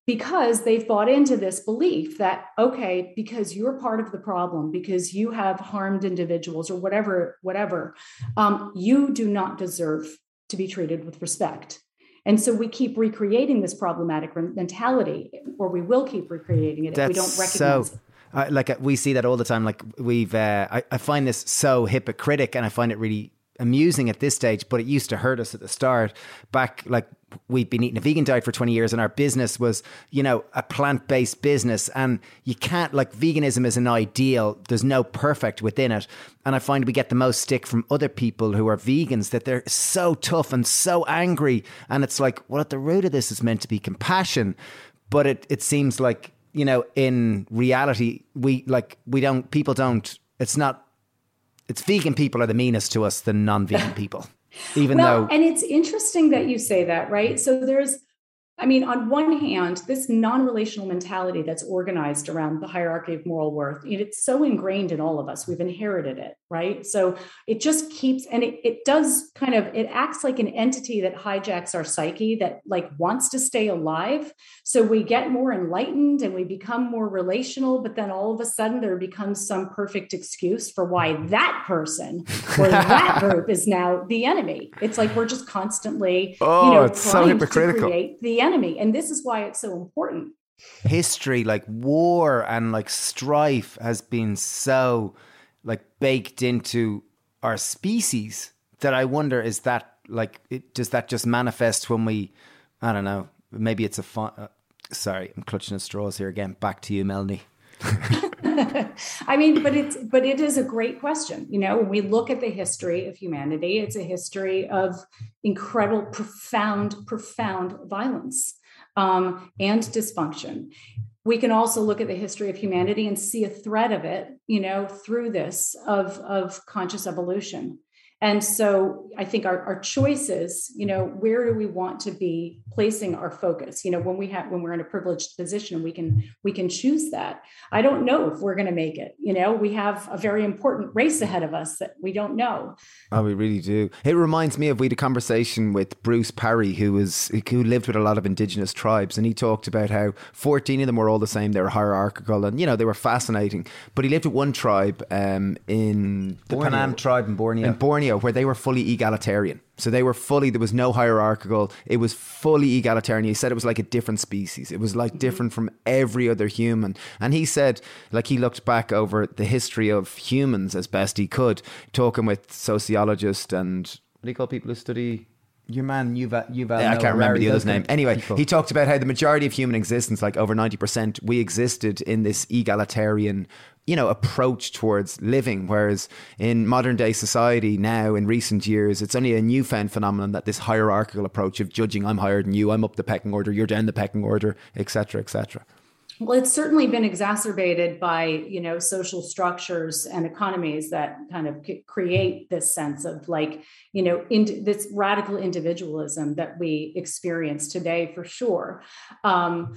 because they've bought into this belief that okay because you're part of the problem because you have harmed individuals or whatever whatever um, you do not deserve to be treated with respect and so we keep recreating this problematic mentality or we will keep recreating it That's if we don't recognize so- it uh, like uh, we see that all the time. Like we've, uh, I, I find this so hypocritic, and I find it really amusing at this stage, but it used to hurt us at the start. Back like we'd been eating a vegan diet for 20 years and our business was, you know, a plant-based business and you can't like veganism is an ideal. There's no perfect within it. And I find we get the most stick from other people who are vegans that they're so tough and so angry and it's like well at the root of this is meant to be compassion, but it it seems like you know, in reality, we like we don't people don't. It's not it's vegan people are the meanest to us than non-vegan people. [LAUGHS] Even well, though and it's interesting that you say that, right? So there's I mean, on one hand, this non relational mentality that's organized around the hierarchy of moral worth, it's so ingrained in all of us. We've inherited it, right? So it just keeps, and it, it does kind of, it acts like an entity that hijacks our psyche that like wants to stay alive. So we get more enlightened and we become more relational, but then all of a sudden there becomes some perfect excuse for why that person or that [LAUGHS] group is now the enemy. It's like we're just constantly, oh, you know, it's so hypocritical. To create the enemy. And this is why it's so important. History, like war and like strife, has been so like baked into our species that I wonder is that like it, does that just manifest when we I don't know maybe it's a fun uh, sorry I'm clutching at straws here again back to you Melanie [LAUGHS] [LAUGHS] I mean, but it's but it is a great question. You know, when we look at the history of humanity, it's a history of incredible, profound, profound violence um, and dysfunction. We can also look at the history of humanity and see a thread of it, you know, through this of of conscious evolution. And so I think our, our choices, you know, where do we want to be placing our focus? You know, when we have when we're in a privileged position, we can we can choose that. I don't know if we're going to make it. You know, we have a very important race ahead of us that we don't know. Oh, we really do. It reminds me of we had a conversation with Bruce Parry, who was who lived with a lot of indigenous tribes, and he talked about how 14 of them were all the same. They were hierarchical, and you know they were fascinating. But he lived with one tribe um, in the Borneo, Penan tribe in Borneo, in Borneo, where they were fully egalitarian. So they were fully, there was no hierarchical. It was fully egalitarian. He said it was like a different species. It was like mm-hmm. different from every other human. And he said, like, he looked back over the history of humans as best he could, talking with sociologists and what do you call people who study your man Yuval, uh, Yuval yeah, I can't remember the other's name. Anyway, people. he talked about how the majority of human existence, like over 90%, we existed in this egalitarian, you know, approach towards living. Whereas in modern day society now, in recent years, it's only a newfound phenomenon that this hierarchical approach of judging, I'm higher than you, I'm up the pecking order, you're down the pecking order, etc., etc. Well, it's certainly been exacerbated by you know social structures and economies that kind of create this sense of like you know in, this radical individualism that we experience today for sure. Um,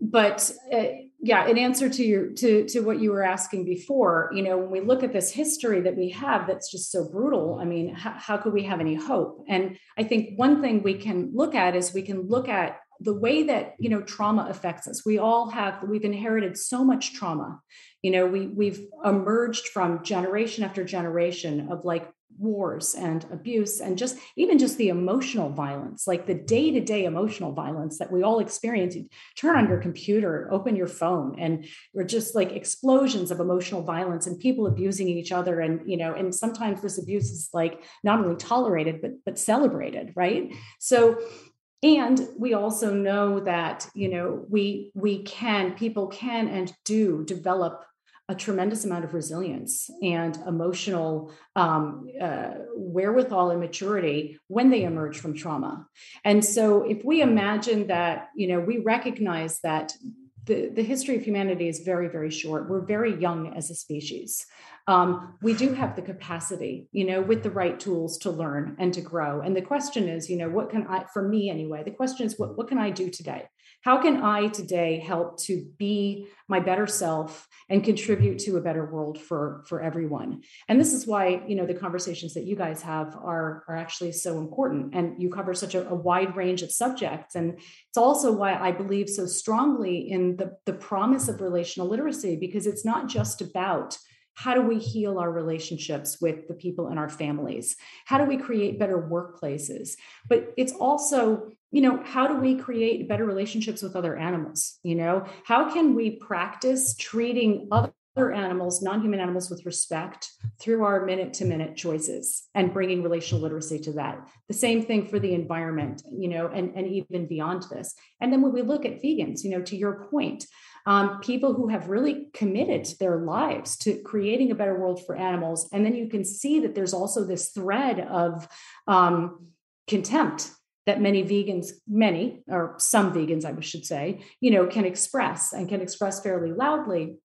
but uh, yeah, in answer to your to to what you were asking before, you know, when we look at this history that we have that's just so brutal, I mean, how, how could we have any hope? And I think one thing we can look at is we can look at the way that you know trauma affects us we all have we've inherited so much trauma. You know we we've emerged from generation after generation of like wars and abuse and just even just the emotional violence like the day-to-day emotional violence that we all experience. You turn on your computer open your phone and we're just like explosions of emotional violence and people abusing each other and you know and sometimes this abuse is like not only tolerated but but celebrated right? So and we also know that you know we we can people can and do develop a tremendous amount of resilience and emotional um, uh, wherewithal and maturity when they emerge from trauma. And so if we imagine that you know we recognize that the, the history of humanity is very very short. We're very young as a species um, we do have the capacity, you know, with the right tools to learn and to grow. And the question is, you know, what can I, for me anyway, the question is, what, what can I do today? How can I today help to be my better self and contribute to a better world for, for everyone? And this is why, you know, the conversations that you guys have are, are actually so important. And you cover such a, a wide range of subjects. And it's also why I believe so strongly in the, the promise of relational literacy, because it's not just about how do we heal our relationships with the people in our families? How do we create better workplaces? But it's also you know how do we create better relationships with other animals you know? How can we practice treating other animals non-human animals with respect through our minute to minute choices and bringing relational literacy to that the same thing for the environment you know and, and even beyond this and then when we look at vegans you know to your point um, people who have really committed their lives to creating a better world for animals. And then you can see that there's also this thread of um, contempt that many vegans, many or some vegans, I should say, you know, can express and can express fairly loudly.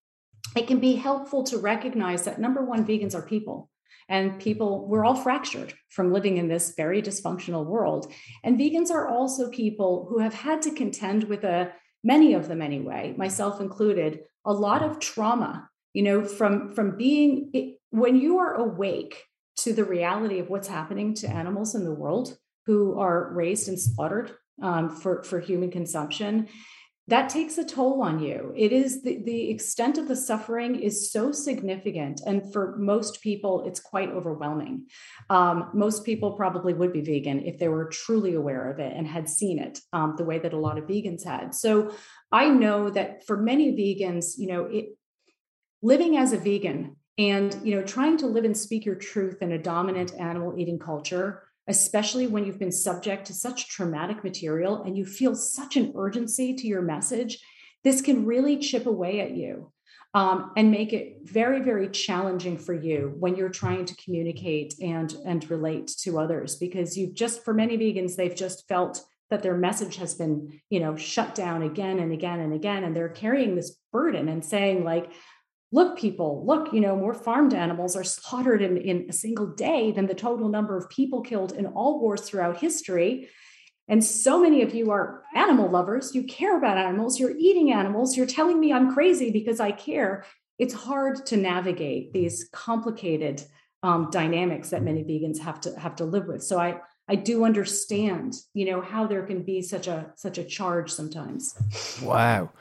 It can be helpful to recognize that number one, vegans are people. And people we're all fractured from living in this very dysfunctional world. And vegans are also people who have had to contend with a many of them anyway, myself included, a lot of trauma, you know, from from being when you are awake to the reality of what's happening to animals in the world who are raised and slaughtered um, for for human consumption that takes a toll on you. It is the, the extent of the suffering is so significant and for most people it's quite overwhelming. Um, most people probably would be vegan if they were truly aware of it and had seen it um, the way that a lot of vegans had. So i know that for many vegans you know it, living as a vegan and you know trying to live and speak your truth in a dominant animal eating culture especially when you've been subject to such traumatic material and you feel such an urgency to your message, this can really chip away at you um, and make it very, very challenging for you when you're trying to communicate and, and relate to others because you've just, for many vegans, they've just felt that their message has been you know shut down again and again and again and they're carrying this burden and saying like look, people, look, you know, more farmed animals are slaughtered in, in a single day than the total number of people killed in all wars throughout history. And so many of you are animal lovers. You care about animals. You're eating animals. You're telling me I'm crazy because I care. It's hard to navigate these complicated um, dynamics that many vegans have to have to live with. So I I do understand, you know, how there can be such a such a charge sometimes. Wow,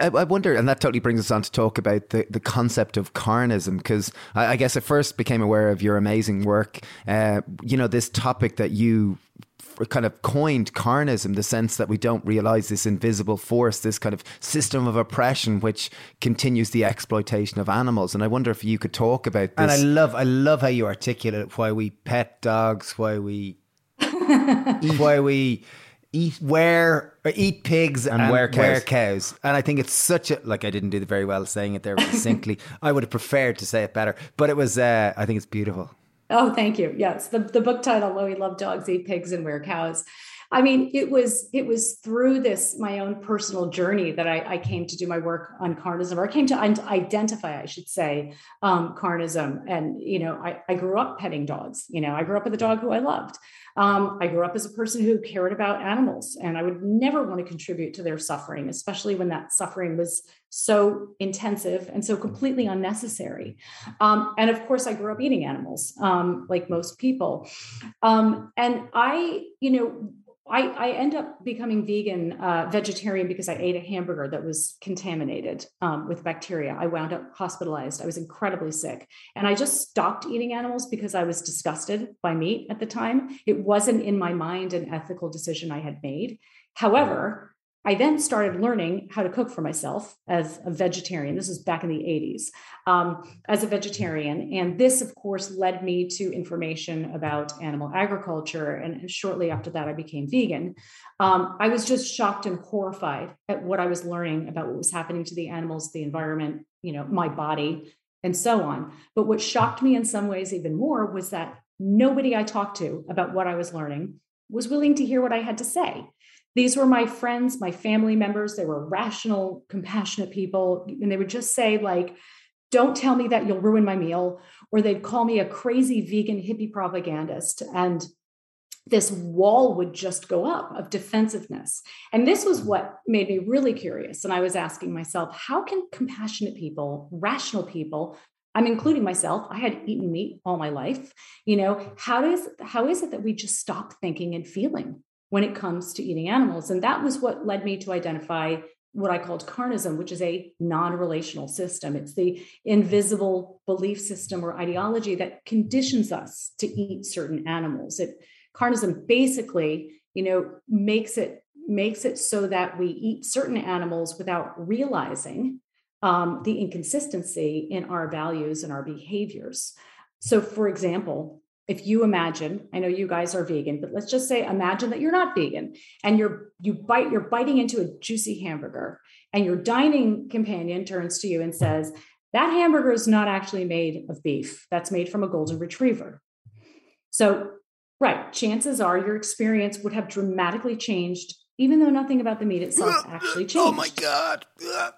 I wonder, and that totally brings us on to talk about the, the concept of carnism, because I, I guess I first became aware of your amazing work. Uh, you know, this topic that you kind of coined carnism, the sense that we don't realize this invisible force, this kind of system of oppression which continues the exploitation of animals. And I wonder if you could talk about this. And I love, I love how you articulate why we pet dogs, why we why we eat wear eat pigs and, and wear, cows. wear, cows. And I think it's such a like I didn't do very well saying it there succinctly. [LAUGHS] I would have preferred to say it better, but it was. Uh, I think it's beautiful. Oh, thank you. Yes, the the book title "Why We Love Dogs, Eat Pigs, and Wear Cows." I mean, it was it was through this my own personal journey that I, I came to do my work on carnism, or I came to identify, I should say, um, carnism. And you know, I, I grew up petting dogs. You know, I grew up with a dog who I loved. Um, I grew up as a person who cared about animals, and I would never want to contribute to their suffering, especially when that suffering was so intensive and so completely unnecessary. Um, and of course, I grew up eating animals, um, like most people. Um, and I, you know, I, I end up becoming vegan, uh, vegetarian because I ate a hamburger that was contaminated um, with bacteria. I wound up hospitalized. I was incredibly sick. And I just stopped eating animals because I was disgusted by meat at the time. It wasn't in my mind an ethical decision I had made. However, I then started learning how to cook for myself as a vegetarian. This was back in the 80s, um, as a vegetarian. And this, of course, led me to information about animal agriculture. And shortly after that, I became vegan. Um, I was just shocked and horrified at what I was learning about what was happening to the animals, the environment, you know, my body, and so on. But what shocked me in some ways even more was that nobody I talked to about what I was learning was willing to hear what I had to say. These were my friends, my family members. They were rational, compassionate people. And they would just say, like, don't tell me that you'll ruin my meal. Or they'd call me a crazy vegan hippie propagandist. And this wall would just go up of defensiveness. And this was what made me really curious. And I was asking myself, how can compassionate people, rational people, I'm including myself. I had eaten meat all my life. You know, how does how is it that we just stop thinking and feeling when it comes to eating animals. And that was what led me to identify what I called carnism, which is a non relational system. It's the invisible belief system or ideology that conditions us to eat certain animals. It carnism basically, you know, makes it makes it so that we eat certain animals without realizing um, the inconsistency in our values and our behaviors. So, for example, if you imagine i know you guys are vegan but let's just say imagine that you're not vegan and you're you bite you're biting into a juicy hamburger and your dining companion turns to you and says that hamburger is not actually made of beef. That's made from a golden retriever. So right chances are your experience would have dramatically changed even though nothing about the meat itself [LAUGHS] actually changed oh my god. [LAUGHS]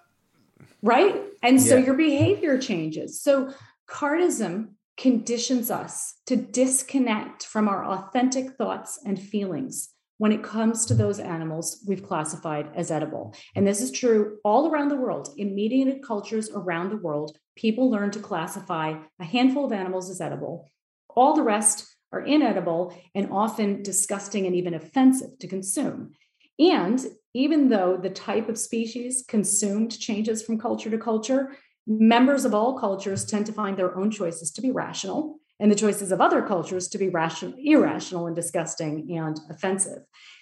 Right? And so yeah. your behavior changes. So carnism conditions us to disconnect from our authentic thoughts and feelings when it comes to those animals we've classified as edible. And this is true all around the world. In mediated cultures around the world, people learn to classify a handful of animals as edible. All the rest are inedible and often disgusting and even offensive to consume. And even though the type of species consumed changes from culture to culture, members of all cultures tend to find their own choices to be rational and the choices of other cultures to be rational, irrational and disgusting and offensive.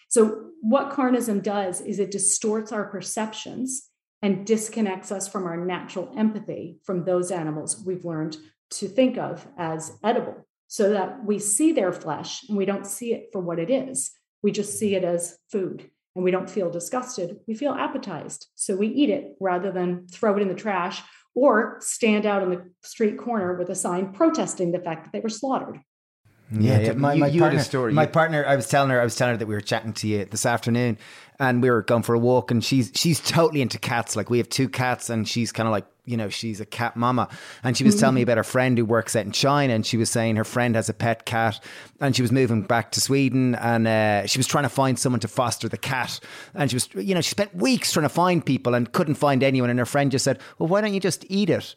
So, what carnism does is it distorts our perceptions and disconnects us from our natural empathy from those animals we've learned to think of as edible, so that we see their flesh and we don't see it for what it is. We just see it as food and we don't feel disgusted. We feel appetized. So we eat it rather than throw it in the trash or stand out on the street corner with a sign protesting the fact that they were slaughtered. Yeah, yeah. My, my you, partner, story. My partner, I was telling her, I was telling her that we were chatting to you this afternoon, and we were going for a walk, and she's she's totally into cats. Like we have two cats, and she's kind of like you know, she's a cat mama. And she was telling me about her friend who works out in China. And she was saying her friend has a pet cat and she was moving back to Sweden and uh, she was trying to find someone to foster the cat. And she was, you know, she spent weeks trying to find people and couldn't find anyone. And her friend just said, well, why don't you just eat it?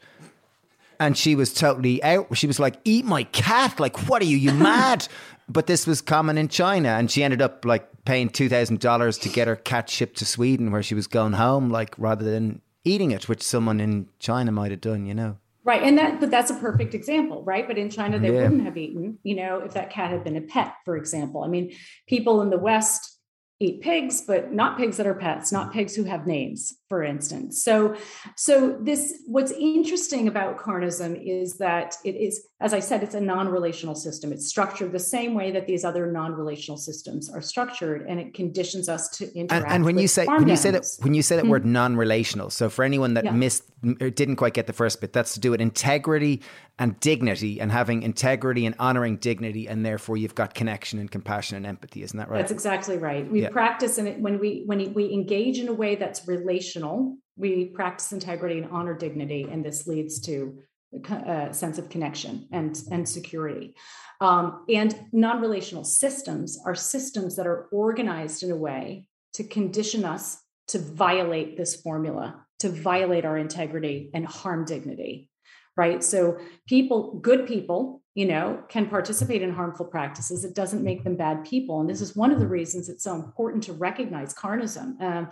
And she was totally out. She was like, eat my cat. Like, what are you? You [LAUGHS] mad? but this was common in China. And she ended up like paying $2,000 to get her cat shipped to Sweden where she was going home, like rather than eating it, which someone in China might have done, you know. Right. And that, but that's a perfect example, right? But in China, they yeah. wouldn't have eaten, you know, if that cat had been a pet, for example. I mean, people in the West eat pigs but not pigs that are pets not pigs who have names for instance so so this what's interesting about carnism is that it is as i said it's a non-relational system it's structured the same way that these other non-relational systems are structured and it conditions us to interact and, and when you say when you say that when you say that mm-hmm. word non-relational so for anyone that yeah. missed or didn't quite get the first bit that's to do with integrity and dignity and having integrity and honoring dignity and therefore you've got connection and compassion and empathy isn't that right that's exactly right we yeah. practice it when we when we engage in a way that's relational we practice integrity and honor dignity and this leads to a sense of connection and and security um, and non-relational systems are systems that are organized in a way to condition us to violate this formula to violate our integrity and harm dignity right? So people, good people, you know, can participate in harmful practices. It doesn't make them bad people. And this is one of the reasons it's so important to recognize carnism. Um,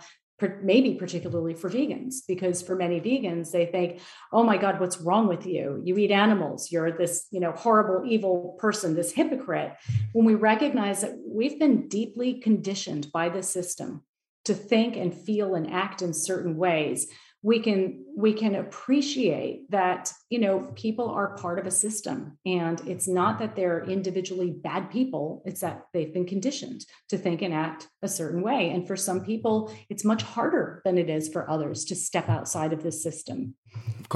maybe particularly for vegans because for many vegans they think oh my god what's wrong with you? You eat animals. You're this you know horrible evil person this hypocrite. When we recognize that we've been deeply conditioned by the system to think and feel and act in certain ways we can we can appreciate that you know people are part of a system. And it's not that they're individually bad people it's that they've been conditioned to think and act a certain way. And for some people it's much harder than it is for others to step outside of this system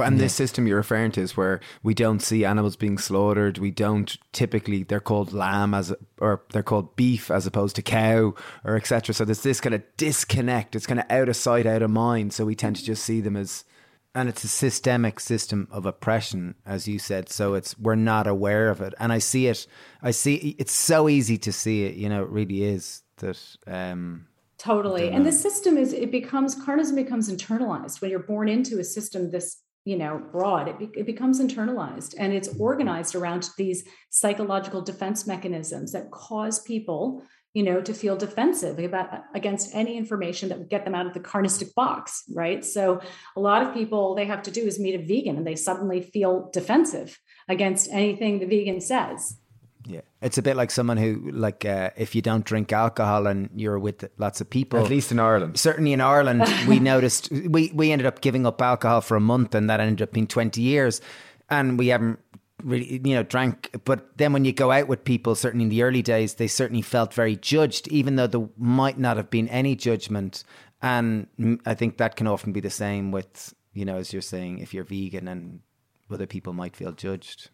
and this system you're referring to is where we don't see animals being slaughtered. We don't typically they're called lamb as or they're called beef as opposed to cow or etc so there's this kind of disconnect. It's kind of out of sight out of mind. So we tend to just see them as and it's a systemic system of oppression as you said. So it's we're not aware of it. And i see it i see it's so easy to see it you know it really is that um totally and the system is it becomes carnism becomes internalized when you're born into a system this you know broad it, be, it becomes internalized and it's organized around these psychological defense mechanisms that cause people you know, to feel defensive about against any information that would get them out of the carnistic box, right? So a lot of people they have to do is meet a vegan and they suddenly feel defensive against anything the vegan says. Yeah, it's a bit like someone who, like, uh, if you don't drink alcohol and you're with lots of people, at least in Ireland. Certainly in Ireland, we [LAUGHS] noticed we we ended up giving up alcohol for a month, and that ended up being twenty years, and we haven't really, you know, drank. But then when you go out with people, certainly in the early days, they certainly felt very judged, even though there might not have been any judgment. And I think that can often be the same with, you know, as you're saying, if you're vegan and other people might feel judged.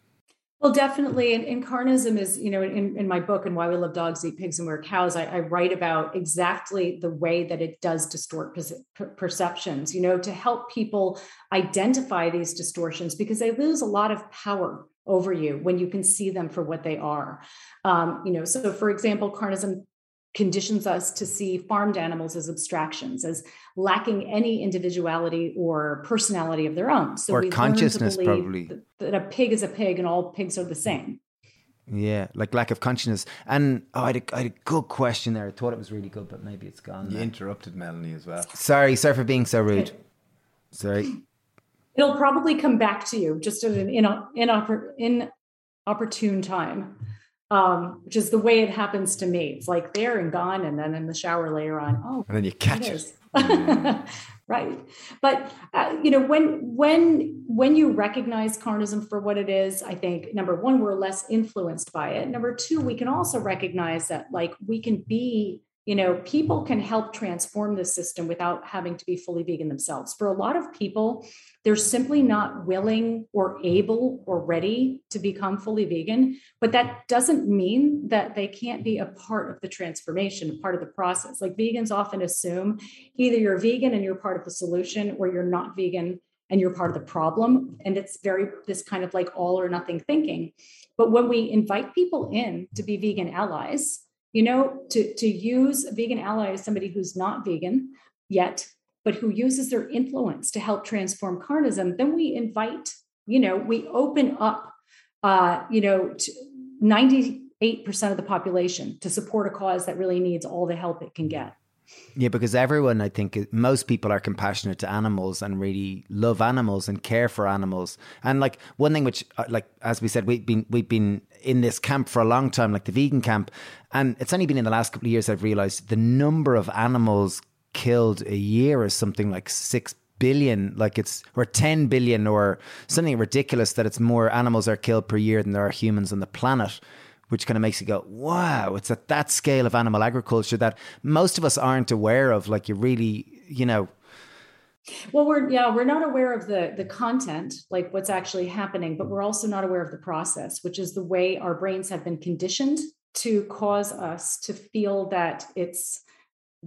Well, definitely. And, and carnism is, you know, in, in my book, and Why We Love Dogs, Eat Pigs, and Wear Cows, I, I write about exactly the way that it does distort per- perceptions, you know, to help people identify these distortions because they lose a lot of power over you when you can see them for what they are. Um, you know, so for example, carnism conditions us to see farmed animals as abstractions, as lacking any individuality or personality of their own. So or consciousness, probably that, that a pig is a pig and all pigs are the same. Yeah, like lack of consciousness. And oh, I, had a, I had a good question there. I thought it was really good, but maybe it's gone. You now. interrupted Melanie as well. Sorry, sorry for being so rude. Sorry it'll probably come back to you just at an in, in, inopportune time, um, which is the way it happens to me. It's like there and gone, and then in the shower later on, oh, and then you catch it. it. [LAUGHS] right but uh, you know when when when you recognize carnism for what it is i think number one we're less influenced by it number two we can also recognize that like we can be you know people can help transform the system without having to be fully vegan themselves for a lot of people they're simply not willing or able or ready to become fully vegan but that doesn't mean that they can't be a part of the transformation a part of the process like vegans often assume either you're vegan and you're part of the solution or you're not vegan and you're part of the problem. And it's very, this kind of like all or nothing thinking. But when we invite people in to be vegan allies, you know, to, to use a vegan ally as somebody who's not vegan yet, but who uses their influence to help transform carnism, then we invite, you know, we open up, uh, you know, 98% of the population to support a cause that really needs all the help it can get. Yeah, because everyone, I think, most people are compassionate to animals and really love animals and care for animals. And like one thing, which, uh, like as we said, we've been we've been in this camp for a long time, like the vegan camp, and it's only been in the last couple of years I've realised the number of animals killed a year is something like six billion, like it's or ten billion or something ridiculous that it's more animals are killed per year than there are humans on the planet which kind of makes you go, wow, it's at that scale of animal agriculture that most of us aren't aware of. Like you really, you know. Well, we're yeah, we're not aware of the the content, like what's actually happening, but we're also not aware of the process, which is the way our brains have been conditioned to cause us to feel that it's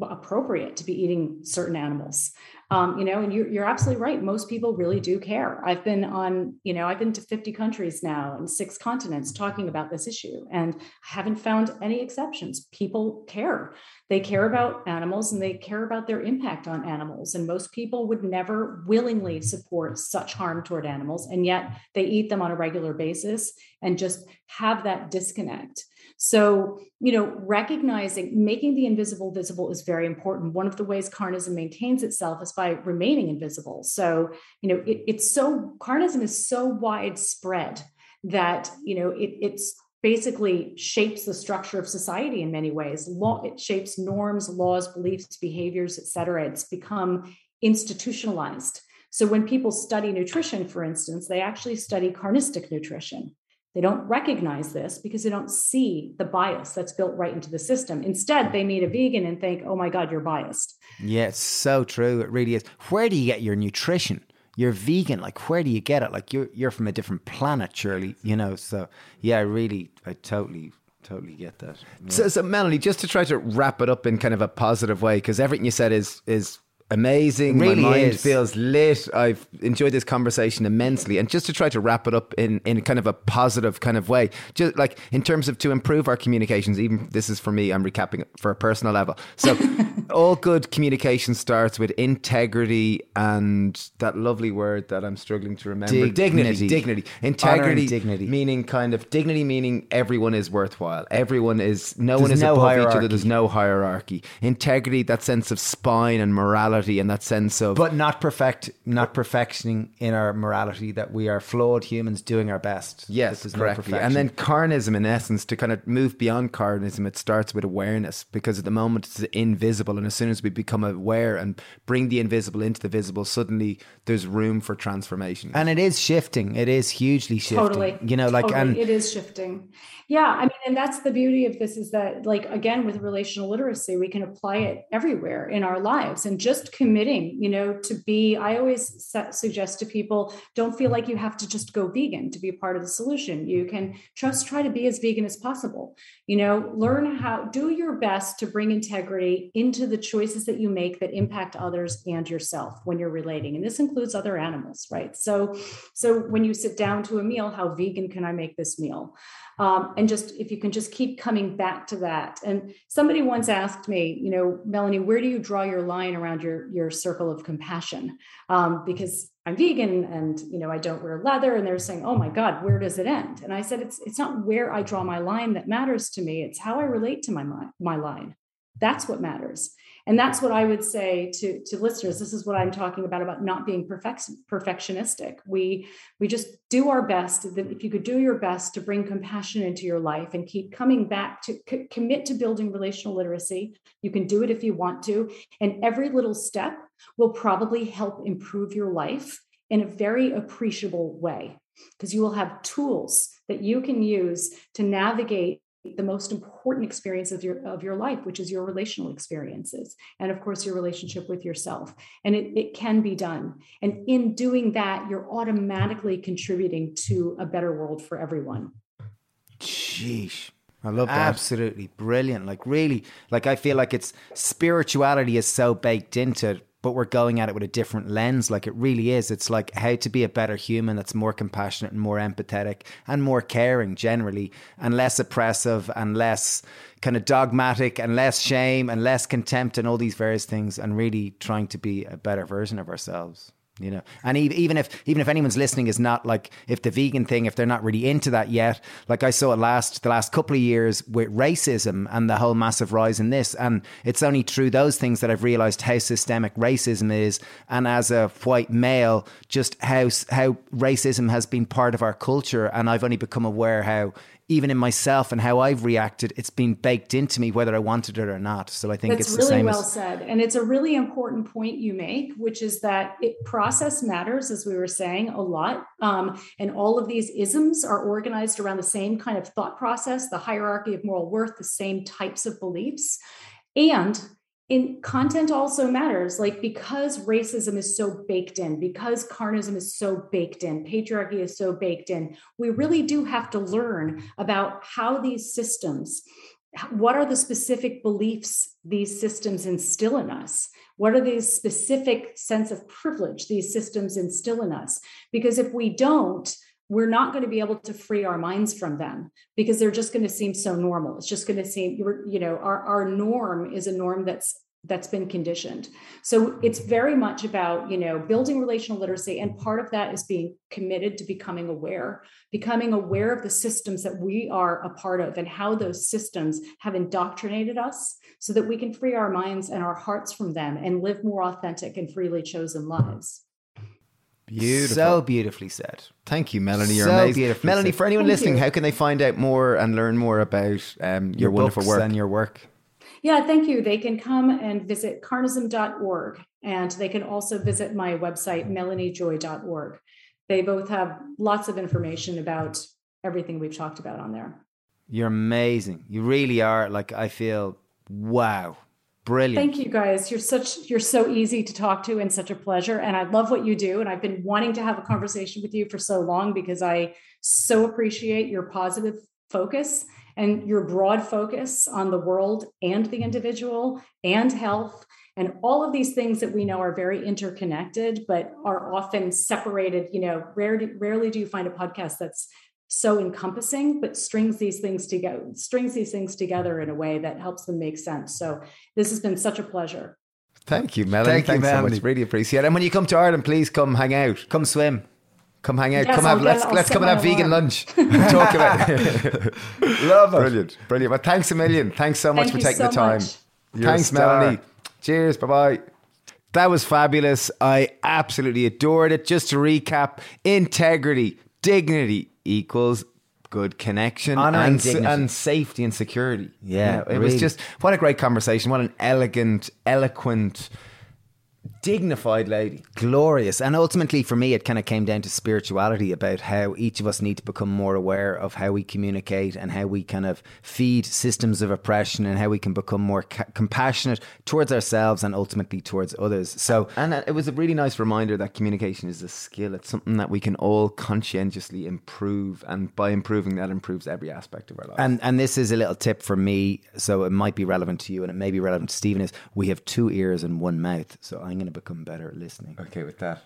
appropriate to be eating certain animals um, you know and you're, you're absolutely right. Most people really do care. I've been on you know i've been to 50 countries now and six continents talking about this issue and haven't found any exceptions. People care. They care about animals and they care about their impact on animals and most people would never willingly support such harm toward animals and yet they eat them on a regular basis and just have that disconnect so, you know, recognizing making the invisible visible is very important. One of the ways carnism maintains itself is by remaining invisible. So, you know, it, it's so carnism is so widespread that, you know, it, it's basically shapes the structure of society in many ways. Law, it shapes norms, laws, beliefs, behaviors, et cetera. It's become institutionalized. So when people study nutrition, for instance, they actually study carnistic nutrition. They don't recognize this because they don't see the bias that's built right into the system. Instead, they meet a vegan and think, oh my God, you're biased. Yeah, it's so true. It really is. Where do you get your nutrition? You're vegan. Like, where do you get it? Like, you're, you're from a different planet, surely, you know? So, yeah, I really, I totally totally get that. Yeah. So, so Melanie, just to try to wrap it up in kind of a positive way, because everything you said is is amazing. Really My mind is. feels lit. I've enjoyed this conversation immensely. And just to try to wrap it up in, in kind of a positive kind of way, just like in terms of to improve our communications, even this is for me, I'm recapping it for a personal level. So [LAUGHS] all good communication starts with integrity and that lovely word that I'm struggling to remember. Dignity. Dignity. dignity. Integrity. Dignity. Meaning kind of dignity meaning everyone is worthwhile. Everyone is no There's one is no above hierarchy. each other. There's no hierarchy. Integrity, that sense of spine and morality morality and that sense of but not perfect not perfectioning in our morality that we are flawed humans doing our best. Yes correctly. No and then carnism in essence to kind of move beyond carnism it starts with awareness because at the moment it's invisible and as soon as we become aware and bring the invisible into the visible suddenly there's room for transformation. And it is shifting. It is hugely shifting. Totally. You know like totally. and it is shifting. Yeah i mean and that's the beauty of this is that like again with relational literacy we can apply it everywhere in our lives. And just just committing, you know, to be, I always suggest to people don't feel like you have to just go vegan to be part of the solution. You can just try to be as vegan as possible. You know, learn how, do your best to bring integrity into the choices that you make that impact others and yourself when you're relating. And this includes other animals, right? So, so when you sit down to a meal, how vegan can I make this meal? Um, and just if you can just keep coming back to that. And somebody once asked me you know melanie where do you draw your line around your your circle of compassion? Um, because i'm vegan and you know i don't wear leather and they're saying oh my god where does it end? And i said it's it's not where i draw my line that matters to me it's how i relate to my my line. That's what matters and that's what i would say to to listeners. This is what i'm talking about about not being perfect, perfectionistic. We we just do our best. If you could do your best to bring compassion into your life and keep coming back to c- commit to building relational literacy. You can do it if you want to. And every little step will probably help improve your life in a very appreciable way because you will have tools that you can use to navigate the most important experience of your of your life which is your relational experiences and of course your relationship with yourself and it, it can be done and in doing that you're automatically contributing to a better world for everyone sheesh I love that. Absolutely brilliant. Like really, like I feel like it's spirituality is so baked into but we're going at it with a different lens. Like it really is. It's like how to be a better human that's more compassionate and more empathetic and more caring generally and less oppressive and less kind of dogmatic and less shame and less contempt and all these various things and really trying to be a better version of ourselves you know. And even if even if anyone's listening is not like if the vegan thing if they're not really into that yet like i saw it last the last couple of years with racism and the whole massive rise in this. And it's only through those things that i've realized how systemic racism is. And as a white male just how how racism has been part of our culture. And i've only become aware how even in myself and how I've reacted, it's been baked into me whether I wanted it or not. So I think That's it's really well as- said, and it's a really important point you make, which is that it, process matters, as we were saying a lot, um, and all of these isms are organized around the same kind of thought process, the hierarchy of moral worth, the same types of beliefs, and in content also matters. Like because racism is so baked in because carnism is so baked in patriarchy is so baked in we really do have to learn about how these systems what are the specific beliefs these systems instill in us? What are these specific sense of privilege these systems instill in us? Because if we don't we're not going to be able to free our minds from them because they're just going to seem so normal. It's just going to seem you know our, our norm is a norm that's that's been conditioned. So it's very much about you know building relational literacy and part of that is being committed to becoming aware becoming aware of the systems that we are a part of and how those systems have indoctrinated us so that we can free our minds and our hearts from them and live more authentic and freely chosen lives Beautiful. So beautifully said. Thank you, Melanie. You're So amazing. beautifully Melanie, said. for anyone Thank listening, you. how can they find out more and learn more about um, your, Your wonderful work? and your work. Yeah, thank you. They can come and visit carnism.org and they can also visit my website, melaniejoy.org. They both have lots of information about everything we've talked about on there. You're amazing. You really are. Like I feel, wow, brilliant. Thank you guys. You're such you're so easy to talk to and such a pleasure. And I love what you do. And I've been wanting to have a conversation with you for so long because I so appreciate your positive focus and your broad focus on the world and the individual and health and all of these things that we know are very interconnected but are often separated you know rarely rarely do you find a podcast that's so encompassing but strings these things together strings these things together in a way that helps them make sense so this has been such a pleasure Thank you, Melanie. Thank you, Thanks so Melanie. much. Really appreciate it. And when you come to Ireland, please come hang out. Come swim. Come hang out. Yes, come I'll have get- let's I'll let's come and have vegan alarm. lunch. [LAUGHS] Talk about it. [LAUGHS] Love it. Brilliant. Brilliant. Well, thanks a million. Thanks so much Thank for taking so the time. much. Thanks. Melanie. Cheers. Bye bye. That was fabulous. I absolutely adored it. Just to recap integrity, dignity equals good connection Honouring and, dignity. and safety and security. Yeah, it was just what a great conversation. What an elegant, eloquent, dignified lady. glorious. And ultimately, for me, it kind of came down to spirituality about how each of us need to become more aware of how we communicate and how we kind of feed systems of oppression and how we can become more ca- compassionate towards ourselves and ultimately towards others. So, And uh, it was a really nice reminder that communication is a skill. It's something that we can all conscientiously improve, and by improving that, improves every aspect of our life. and and this is a little tip for me, so it might be relevant to you and it may be relevant to Stephen. Is we have two ears and one mouth, so I'm going to become better at listening. okay, with that.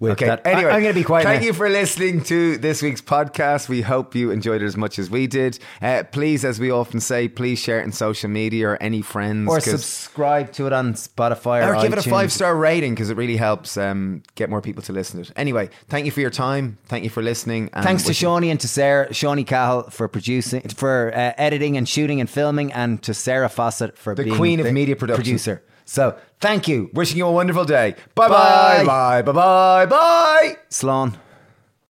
With okay, that- anyway, I- I'm gonna be quiet Thank now. you for listening to this week's podcast. We hope you enjoyed it as much as we did. Uh, please, as we often say, please share it in social media or any friends. or subscribe to it on Spotify or, or give it a five star rating because it really helps um, get more people to listen to it. Anyway, thank you for your time. Thank you for listening. and Thanks to wishing- Shawnee and to Sarah, Shawnee Cahill for producing, for uh, editing and shooting and filming, and to Sarah Fawcett for The being queen of the media production. producer. So thank you, Wishing you a wonderful day. Bye Bye. bye. Bye bye bye bye. Sloan.